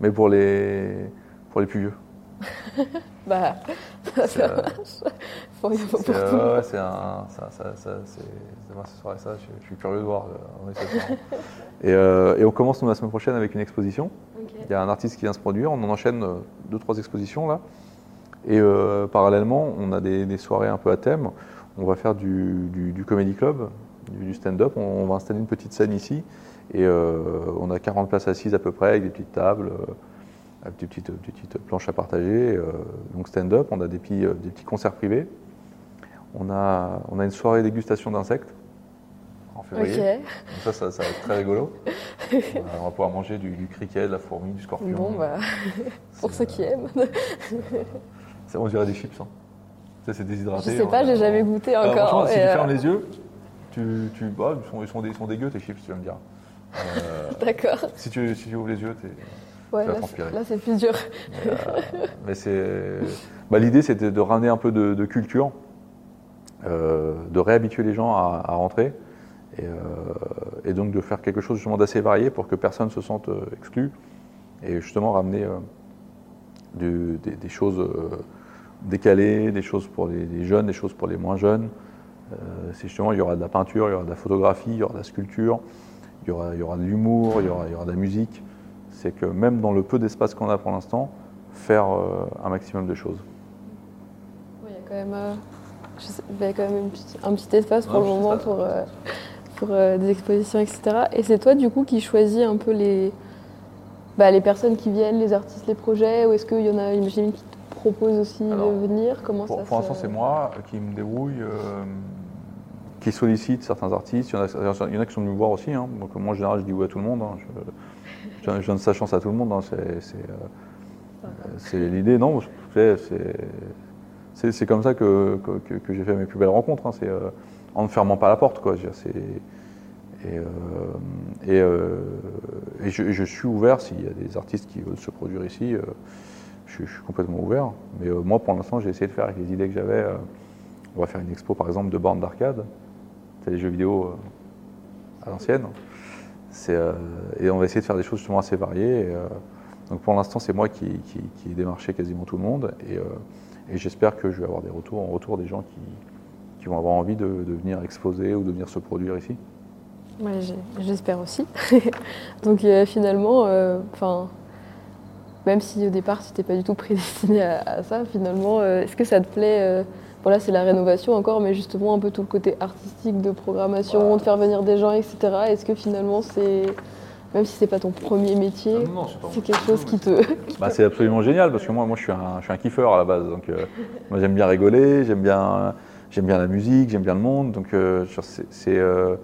Mais pour les pour les plus vieux. Bah, C'est euh, faut- il faut pour euh, tout ouais, c'est un. Ça, ça, ça, cette soirée, ça. Je, je suis curieux de voir. euh, on ce soir. et, euh, et on commence nous, la semaine prochaine avec une exposition. Il y a un artiste qui vient se produire, on en enchaîne deux, trois expositions là. Et euh, parallèlement, on a des, des soirées un peu à thème. On va faire du, du, du comedy club, du, du stand-up. On, on va installer une petite scène ici. Et euh, on a 40 places assises à peu près, avec des petites tables, avec des petites, des petites planches à partager. euh, donc stand-up, on a des petits, euh, des petits concerts privés. On a, on a une soirée dégustation d'insectes en février. Ok. Donc ça, ça, ça va être très rigolo. Euh, on va pouvoir manger du, du criquet, de la fourmi, du scorpion. Bon, bah, pour ceux qui aiment. c'est- on dirait des chips. Hein. Sais, c'est Je déshydraté. sais pas, on- j'ai jamais goûté Ah, encore. franchement, si tu euh, fermes les yeux, tu, tu, bah, ils, sont, ils, sont, dé- ils sont dégueux tes chips, tu vas me dire. Euh, D'accord. si, tu, si tu ouvres les yeux, t'es. Ouais, là, c'est- là, c'est plus dur. Mais, euh, mais c'est. Bah, L'idée, c'était de ramener un peu de, de culture, euh, de réhabituer les gens à, à rentrer, et, euh, et donc de faire quelque chose justement d'assez varié pour que personne ne se sente euh, exclu, et justement ramener du- des, des choses décalées, des choses pour les, les jeunes, des choses pour les moins jeunes. C'est justement, il y aura de la peinture, il y aura de la photographie, il y aura de la sculpture, il y aura, il y aura de l'humour, il y aura de la musique. C'est que même dans le peu d'espace qu'on a pour l'instant, faire euh, un maximum de choses. Il y a quand même, euh, je sais- il y a quand même une petite- un petit espace pour le moment pour, euh, pour euh, des expositions, etc. Et c'est toi, du coup, qui choisis un peu les, bah, les personnes qui viennent, les artistes, les projets Ou est-ce qu'il y en a, j'imagine, qui te proposent aussi Alors, de venir? Comment Pour, pour l'instant, c'est moi qui me débrouille, euh, qui sollicite certains artistes. Il y en a, il y en a qui sont venus me voir aussi. hein. Donc, moi, en général, je dis oui à tout le monde. hein. Je, je donne- sa chance à tout le monde. hein. Euh, c'est l'idée. Non, c'est, comme ça que, j'ai fait mes plus belles rencontres. hein. Euh, en ne fermant pas la porte. Quoi. Et, euh, je, suis ouvert s'il y a des artistes qui veulent se produire ici. je, suis- complètement ouvert. Mais moi, pour l'instant, j'ai essayé de faire avec les idées que j'avais. on va faire une expo, par exemple, de bornes d'arcade. C'est les jeux vidéo à l'ancienne. Euh, et on va essayer de faire des choses justement assez variées. Euh, donc pour l'instant, c'est moi qui, qui, ai démarché quasiment tout le monde. Et, euh, et j'espère que je vais avoir des retours, en retour des gens qui, vont avoir envie de, venir exposer ou de venir se produire ici. J'espère aussi. Donc finalement, enfin, même si au départ tu n'étais pas du tout prédestiné à, ça, finalement, est-ce que ça te plaît Voilà, c'est la rénovation encore, mais justement un peu tout le côté artistique de programmation, de faire venir des gens, etc. Est-ce que finalement c'est, même si c'est pas ton premier métier, c'est quelque chose qui te, Bah, c'est absolument génial parce que moi, moi je, suis un, je suis un kiffeur à la base. Donc, euh, moi, j'aime bien rigoler, j'aime bien, j'aime bien la musique, j'aime bien le monde. Donc, euh, je- c'est, c'est, euh,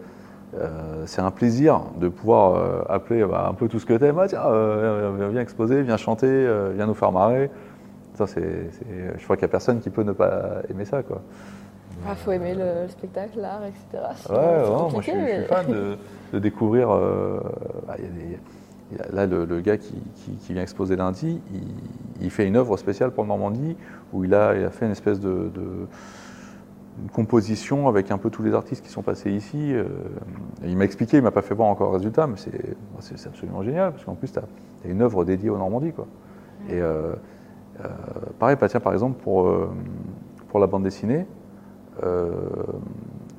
c'est un plaisir de pouvoir euh, appeler bah, un peu tout ce que t'aimes. Ah, tiens, euh, viens- exposer, viens chanter, euh, viens nous faire marrer. Ça, c'est, je crois qu'il n'y a personne qui peut ne pas aimer ça. Quoi. ah, faut aimer le, le spectacle, l'art, etc. Ouais, ouais, moi je suis, je suis mais- fan de, de découvrir. euh, bah, il y a des- il y a- là, le, le gars qui, qui- qui vient exposer lundi, il, il fait une œuvre spéciale pour Normandie où il a, il a fait une espèce de, de- une composition avec un peu tous les artistes qui sont passés ici. euh, il m'a expliqué, il m'a pas fait voir encore le résultat, mais c'est absolument génial parce qu'en plus, tu as, une œuvre dédiée au Normandie. Quoi. Et euh, euh, pareil, bah, tiens, par exemple, pour, euh, pour la bande dessinée, euh,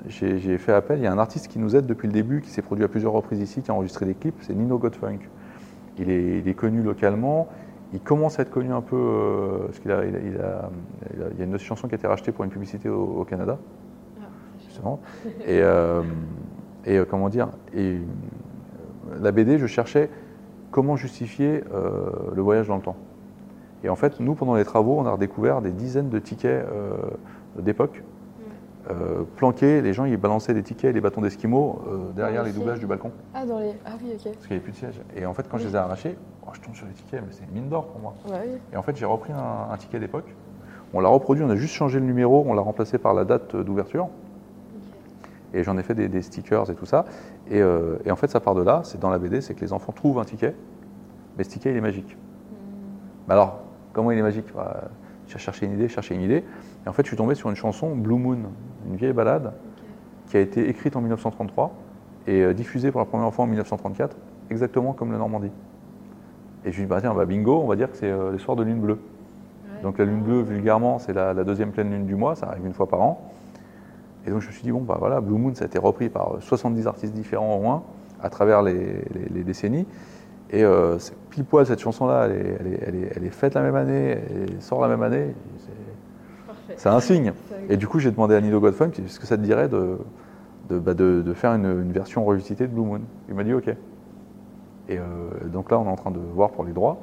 j'ai fait appel, il y a un artiste qui nous aide depuis le début, qui s'est produit à plusieurs reprises ici, qui a enregistré des clips, c'est Nino Godfunk. Il est, il est connu localement, il commence à être connu un peu, parce qu'il a, il a- il a- il a- il y a une autre chanson qui a été rachetée pour une publicité au, au Canada, justement. Et, et comment dire, et, la BD, je cherchais comment justifier le voyage dans le temps. Et en fait, nous, pendant les travaux, on a redécouvert des dizaines de tickets euh, d'époque euh, planqués. Les gens, ils balançaient des tickets et des bâtons d'esquimaux euh, derrière les le doublages du balcon. Ah, dans les. Ah oui, ok. Parce qu'il n'y avait plus de siège. Et en fait, quand je les ai arrachés, oh, je tombe sur les tickets, mais c'est une mine d'or pour moi. Ouais, oui. Et en fait, j'ai repris un, un ticket d'époque. On l'a reproduit, on a juste changé le numéro, on l'a remplacé par la date d'ouverture. Et j'en ai fait des, des stickers et tout ça. Et, euh, et en fait, ça part de là, c'est dans la BD, c'est que les enfants trouvent un ticket, mais ce ticket, il est magique. Mais alors, comment il est magique Bah, J'ai cherché une idée, cherché une idée. Et en fait, je suis tombé sur une chanson, Blue Moon, une vieille balade, qui a été écrite en 1933 et euh, diffusée pour la première fois en 1934, exactement comme le Normandie. Et je me suis dit, bah, tiens, bah, bingo, on va dire que c'est euh, les soirs de lune bleue. Donc la lune bleue, vulgairement, c'est la, la deuxième pleine lune du mois, ça arrive une fois par an. Et donc je me suis dit, bon, bah voilà, Blue Moon, ça a été repris par 70 artistes différents au moins, à travers les, les- les décennies. Et euh, c'est pile poil, cette chanson-là, elle est, elle, est, elle, est, elle est faite la même année, elle sort la même année. C'est- un signe. Et du coup, j'ai demandé à Nido Godfunk, est-ce que ça te dirait de, de, bah, de- de faire une, une version revisitée de Blue Moon? Il m'a dit OK. Et euh, donc là, on est en train de voir pour les droits.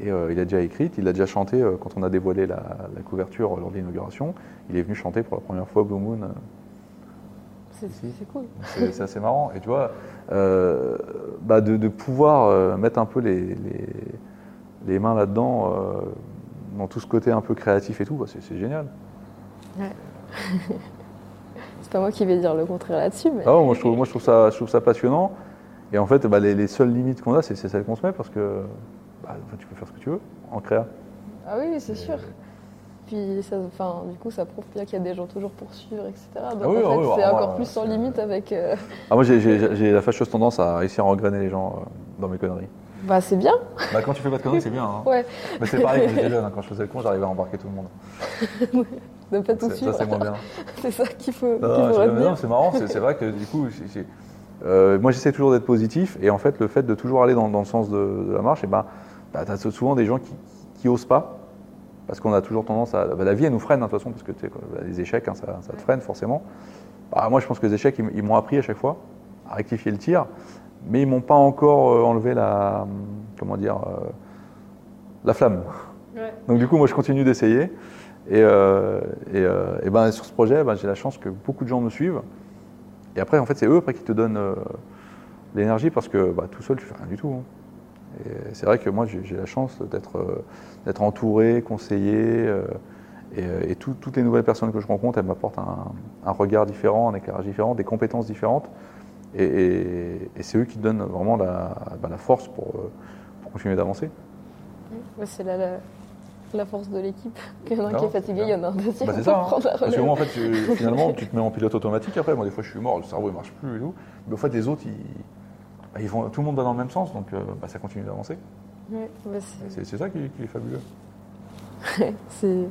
Et euh, il a déjà écrit, il a déjà chanté euh, quand on a dévoilé la, la couverture lors de l'inauguration. Il est venu chanter pour la première fois Blue Moon. C'est cool. C'est c'est assez marrant. Et tu vois, euh, bah, de, de pouvoir euh, mettre un peu les, les, les mains là-dedans, euh, dans tout ce côté un peu créatif et tout, bah, c'est génial. C'est pas moi qui vais dire le contraire là-dessus, mais. Ah ouais, moi, je trouve, moi, je trouve ça, je trouve ça passionnant. Et en fait, bah, les, les seules limites qu'on a, c'est celles qu'on se met parce que bah, tu peux faire ce que tu veux en créa. Ah oui, oui, c'est sûr. Puis, ça, enfin, du coup, ça prouve bien qu'il y a des gens toujours pour suivre, etc. Donc, Ah oui, en ah fait, oui, c'est encore moi, plus sans c'est- limite avec. euh, Ah, moi, j'ai- la fâcheuse tendance à réussir à engrainer les gens euh, dans mes conneries. Bah, c'est bien. Bah, quand tu fais pas de conneries, c'est bien. hein. Ouais, Mais c'est pareil quand j'étais jeune, hein. quand je faisais le con, j'arrivais à embarquer tout le monde. de pas tout suivre. Ça, c'est moins bien. C'est ça qu'il faut, Non, retenir. non, c'est marrant, c'est vrai que du coup, euh, moi j'essaie toujours d'être positif et en fait le fait de toujours aller dans, dans le sens de, de la marche, et ben, bah, tu as souvent des gens qui, qui osent pas parce qu'on a toujours tendance à. bah, la vie elle nous freine hein, de toute façon parce que quoi, bah, les échecs hein, ça, ça te freine forcément. Bah, moi je pense que les échecs ils, m'ont appris à chaque fois à rectifier le tir, mais ils m'ont pas encore euh, enlevé la. Comment dire euh, la flamme. Ouais. Donc du coup, moi, je continue d'essayer. Et, euh, et, et ben, sur ce projet, ben, j'ai la chance que beaucoup de gens me suivent. Et après, en fait, c'est eux après, qui te donnent l'énergie parce que bah, tout seul, tu fais rien du tout. hein. C'est vrai que moi, j'ai la chance d'être euh, entouré, conseillé. euh, et euh, et tout- toutes les nouvelles personnes que je rencontre, elles m'apportent un, un regard différent, un éclairage différent, des compétences différentes. Et, et- et c'est eux qui donnent vraiment la, bah, la force pour, pour continuer d'avancer. C'est la, la- la force de l'équipe. Qu'il y en a un qui est fatigué, il y en a un deuxième Bah, pour ça. hein. prendre la Parce que relève. moi, en fait, finalement, tu te mets en pilote automatique après. Moi, des fois, je suis mort, le cerveau ne marche plus et tout. Mais au fait, les autres, ils, bah, ils vont, tout le monde va dans le même sens, donc euh, bah, ça continue d'avancer. Ouais, bah, c'est- ça qui, qui est fabuleux.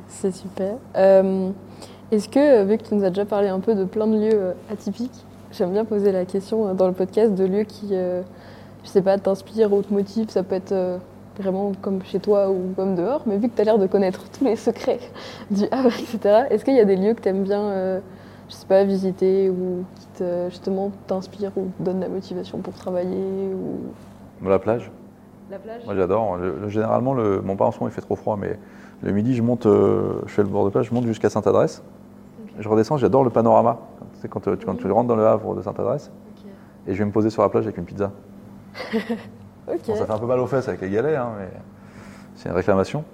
c'est super. Euh, Est-ce que, euh, vu que tu nous as déjà parlé un peu de plein de lieux atypiques, j'aime bien poser la question dans le podcast de lieux qui, euh, je sais pas, t'inspirent ou te motivent. Ça peut être euh, vraiment comme chez toi ou comme dehors, mais vu que tu as l'air de connaître tous les secrets du Havre, etc., est-ce qu'il y a des lieux que tu aimes bien, je sais pas, visiter ou te, justement t'inspirent ou te donnent la motivation pour travailler ou... La plage, La plage moi j'adore. Le- le- généralement, le, bon, pas en ce moment, il fait trop froid, mais le midi, je monte, euh, je fais le bord de plage, je monte jusqu'à Sainte-Adresse. Je redescends, j'adore le panorama. Tu sais, quand, euh, tu, quand tu rentres dans le Havre de Sainte-Adresse, et je vais me poser sur la plage avec une pizza. Bon, ça fait un peu mal aux fesses avec les galets, hein, mais c'est une réclamation.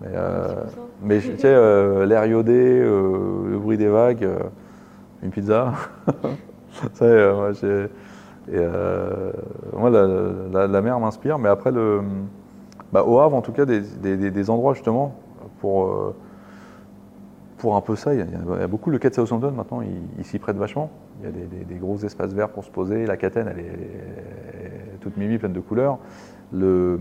Mais, euh, C'est je- tu sais, euh, l'air iodé, euh, le bruit des vagues, euh, une pizza. euh, moi, j'ai- euh, moi, la, mer m'inspire, mais après, le, bah, au Havre, en tout cas, des, des- des- endroits justement pour, euh, pour un peu ça. Il y, a, beaucoup le quai de Southampton maintenant, il, s'y prête vachement. Il y a des, des- gros espaces verts pour se poser. La catène, elle est, toute mimi, pleine de couleurs. Le,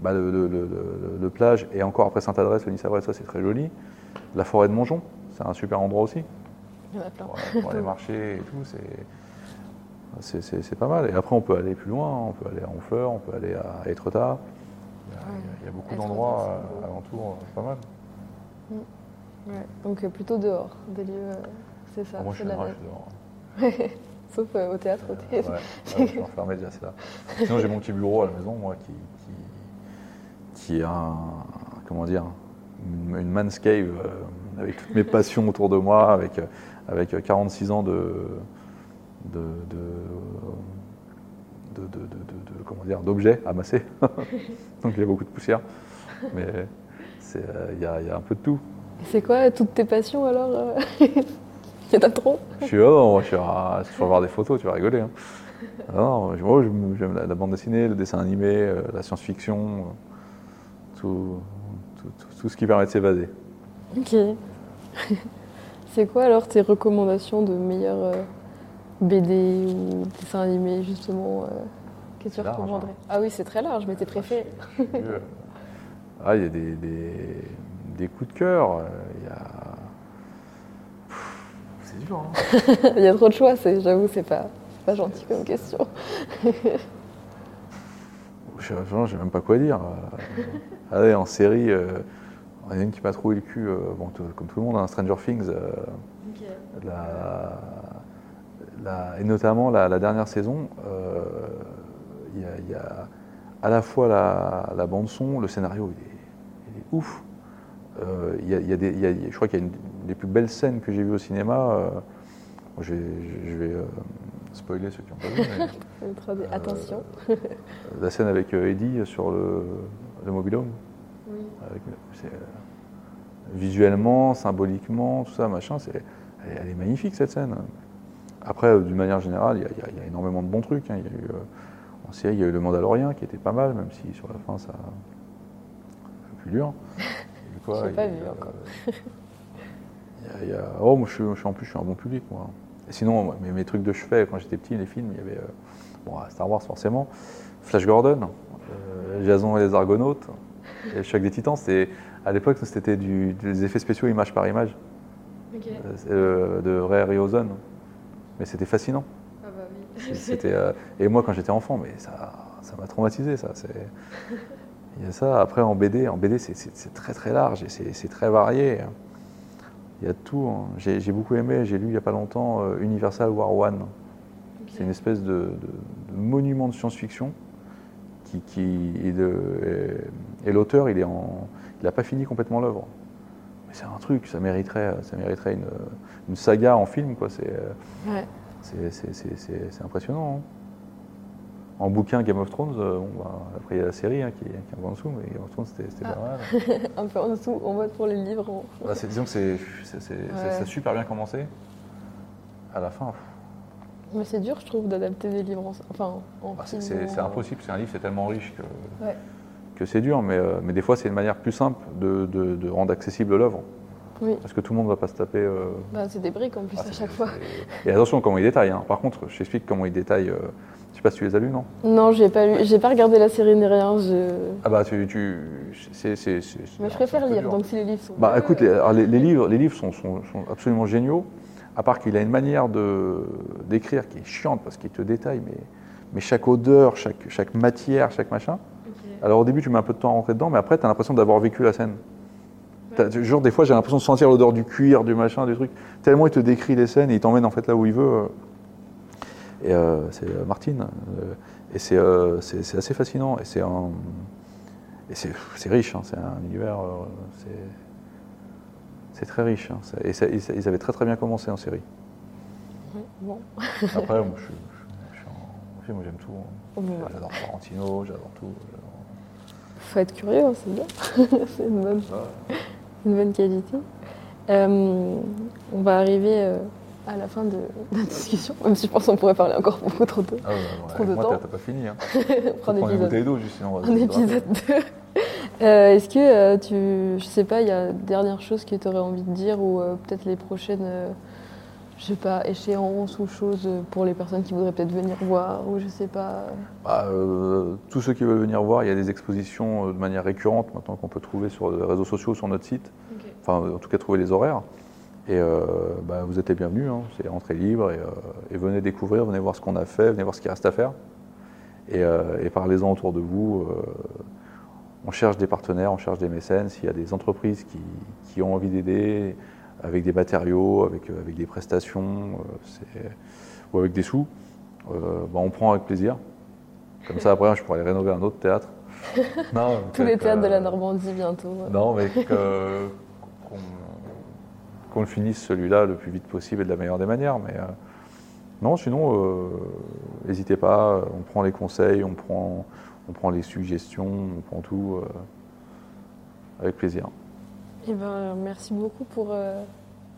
bah, le, le- plage et encore après Sainte-Adresse, le Nice-Avray, ça c'est très joli. La forêt de Montjon, c'est un super endroit aussi Il y en a plein. pour, pour aller marcher et tout. c'est- C'est c'est- c'est pas mal. Et après, on peut aller plus loin. On peut aller à Honfleur, on peut aller à Étretat. Il y a, il y beaucoup d'endroits euh, beau. alentours, euh, pas mal. Ouais, donc euh, plutôt dehors, des lieux, c'est ça. Ah, moi, je suis, la moi, base. je suis dehors. Sauf euh, au théâtre, au théâtre. ouais, je suis enfermé déjà, c'est là. Sinon, j'ai mon petit bureau à la maison, moi, qui, qui, qui a un, comment dire, une, une man's cave euh, avec toutes mes passions autour de moi, avec, avec 46 ans de, de, de, comment dire, d'objets amassés. Donc, il y a beaucoup de poussière. Mais euh, il y, a, il y a un peu de tout. C'est quoi toutes tes passions alors euh Il y en a trop? Je suis, oh je suis, si tu vas voir des photos, tu vas rigoler. hein. Ah non, moi, j'aime la, la bande dessinée, le dessin animé, euh, la science-fiction, euh, tout, tout, tout- tout ce qui permet de s'évader. Ok. c'est quoi alors tes recommandations de meilleurs euh, BD ou dessins animés justement euh, que tu recommanderais hein. Ah oui, c'est très large, mais tes préférés. Ah, il y a des, des, des coups de cœur. euh, Il y a. C'est dur, hein. Il y a trop de choix, c'est- j'avoue, c'est pas, c'est pas gentil comme question. Je sais même pas quoi dire. Allez, en série, euh, il y en a une qui m'a trouvé le cul, euh, bon, comme tout le monde, hein, Stranger Things. euh, la- la- et notamment la, la dernière saison, euh, il y, a- il y a à la fois la, la bande son, le scénario, il est, il est ouf. Euh, y a- il y a des- il y a- je crois qu'il y a une des plus belles scènes que j'ai vues au cinéma. euh, je vais, je vais, euh, spoiler ceux qui n'ont pas vu. Euh, Attention. la scène avec euh, Eddie sur le, le mobilhome. Oui. Avec- euh, visuellement, symboliquement, tout ça, machin, c'est, elle, est- elle est magnifique cette scène. Après, euh, d'une manière générale, il y, a- y y énormément de bons trucs. hein. Il y a eu, euh, en série, il y a eu Le Mandalorien qui était pas mal, même si sur la fin, ça plus dur. Quoi Il pas vu encore. il y a- oh, moi, je suis, je suis- en plus, je suis un bon public, moi. Et sinon, moi, mes, mes trucs de chevet, quand j'étais petit, les films, il y avait euh, bon, Star Wars forcément, Flash Gordon, euh, Jason et les Argonautes, et le choc des Titans. C'était à l'époque, c'était des effets spéciaux image par image euh, de Ray Harryhausen. Mais c'était fascinant. Ah bah C'est- C'était, euh, et moi, quand j'étais enfant, mais ça, ça m'a traumatisé. Ça, c'est, il y a ça. Après, en BD, en BD, c'est, c'est- c'est très très large et c'est, c'est très varié. Il y a de tout. hein. J'ai, beaucoup aimé. J'ai lu il n'y a pas longtemps euh, Universal War One. C'est une espèce de, de- de monument de science-fiction qui, de- et- et l'auteur, il est en, il n'a pas fini complètement l'œuvre. Mais c'est un truc, ça mériterait, ça mériterait une, une saga en film, quoi. C'est, Ouais. impressionnant. hein. En bouquin Game of Thrones, euh, bon, bah, après il y a la série hein, qui, est- qui est un peu en dessous, mais Game of Thrones c'était, c'était pas mal. Un peu en dessous, on vote pour les livres. on- Bah, c'est- disons que c'est, ça a super bien commencé. À la fin, pff, Mais c'est dur, je trouve, d'adapter des livres en, enfin, en bah, c'est, film. c'est- c'est en- impossible. C'est un livre, c'est tellement riche que Ouais. que c'est dur, mais, euh, mais des fois c'est une manière plus simple de, de- de rendre accessible l'œuvre. Oui. Parce que tout le monde ne va pas se taper. euh, Bah, c'est des briques en plus ah, à chaque fois. Et attention comment il détaille. hein. Par contre, je t'explique comment il détaille. euh, je sais pas si tu les as lus, non? Non, j'ai pas lu, j'ai pas regardé la série ni rien. Je... Ah bah tu, tu c'est Mais je préfère lire, dur. donc si les livres sont. Bah écoute, les, euh, alors, les- les livres, les livres sont, sont- sont absolument géniaux, à part qu'il a une manière de d'écrire qui est chiante parce qu'il te détaille, mais, mais chaque odeur, chaque, chaque matière, chaque machin. Alors au début, tu mets un peu de temps à rentrer dedans, mais après, tu as l'impression d'avoir vécu la scène. Tu- Genre, des fois, j'ai l'impression de sentir l'odeur du cuir, du machin, du truc. Tellement il te décrit les scènes et il t'emmène en fait là où il veut. euh. Et euh, c'est euh, Martine. et c'est euh, assez fascinant. Et c'est riche, hein, c'est un univers. euh, c'est- très riche. hein, et ça- ils, ils avaient très très bien commencé en série. Bon. Après, moi, je, suis- je, je suis en film, j'aime tout. hein. Bon, voilà. J'adore Tarantino, j'adore tout. Faut être curieux, hein, c'est bien. c'est une bonne, ça. une bonne qualité. Euh, on va arriver euh, à la fin de la discussion, même si je pense qu'on pourrait parler encore beaucoup trop tôt. Ah ouais, ouais, Trop de moi, temps. t'as- t'as pas fini. Hein. Prendre Prends une épisode. bouteille d'eau, juste sinon on va Un épisode 2. Euh, Est-ce que euh, tu. Je sais pas, il y a dernière chose que tu aurais envie de dire ou euh, peut-être les prochaines. euh, je sais pas, échéances ou choses pour les personnes qui voudraient peut-être venir voir ou je sais pas. Bah, euh, tous ceux qui veulent venir voir, il y a des expositions euh, de manière récurrente maintenant qu'on peut trouver sur les réseaux sociaux, sur notre site. Enfin, en tout cas, trouver les horaires. Et euh, bah, vous êtes les bienvenus, hein. c'est entrée libre et, euh, et venez découvrir, venez voir ce qu'on a fait, venez voir ce qu'il reste à faire. Et, euh, et parlez-en autour de vous. On cherche des partenaires, on cherche des mécènes. S'il y a des entreprises qui, qui ont envie d'aider avec des matériaux, avec, euh, avec des prestations euh, ou avec des sous, euh, bah, on prend avec plaisir. Comme ça, après, je pourrais aller rénover un autre théâtre. Non, Tous les théâtres de la Normandie bientôt. non, mais qu'on finisse celui-là le plus vite possible et de la meilleure des manières. Mais euh, non, sinon, n'hésitez pas. On prend les conseils, on prend, on prend les suggestions, on prend tout euh, avec plaisir. Eh ben, merci beaucoup pour euh,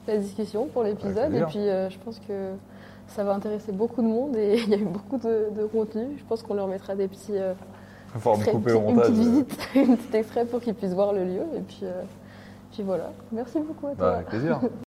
la discussion, pour l'épisode. Et puis, euh, je pense que ça va intéresser beaucoup de monde et il y a eu beaucoup de, de contenu. Je pense qu'on leur mettra des petits. euh, extraits, couper une au petite- montage. Une petite visite, une petite extrait pour qu'ils puissent voir le lieu. Et puis, euh, puis voilà. Merci beaucoup à toi. Bah, avec plaisir.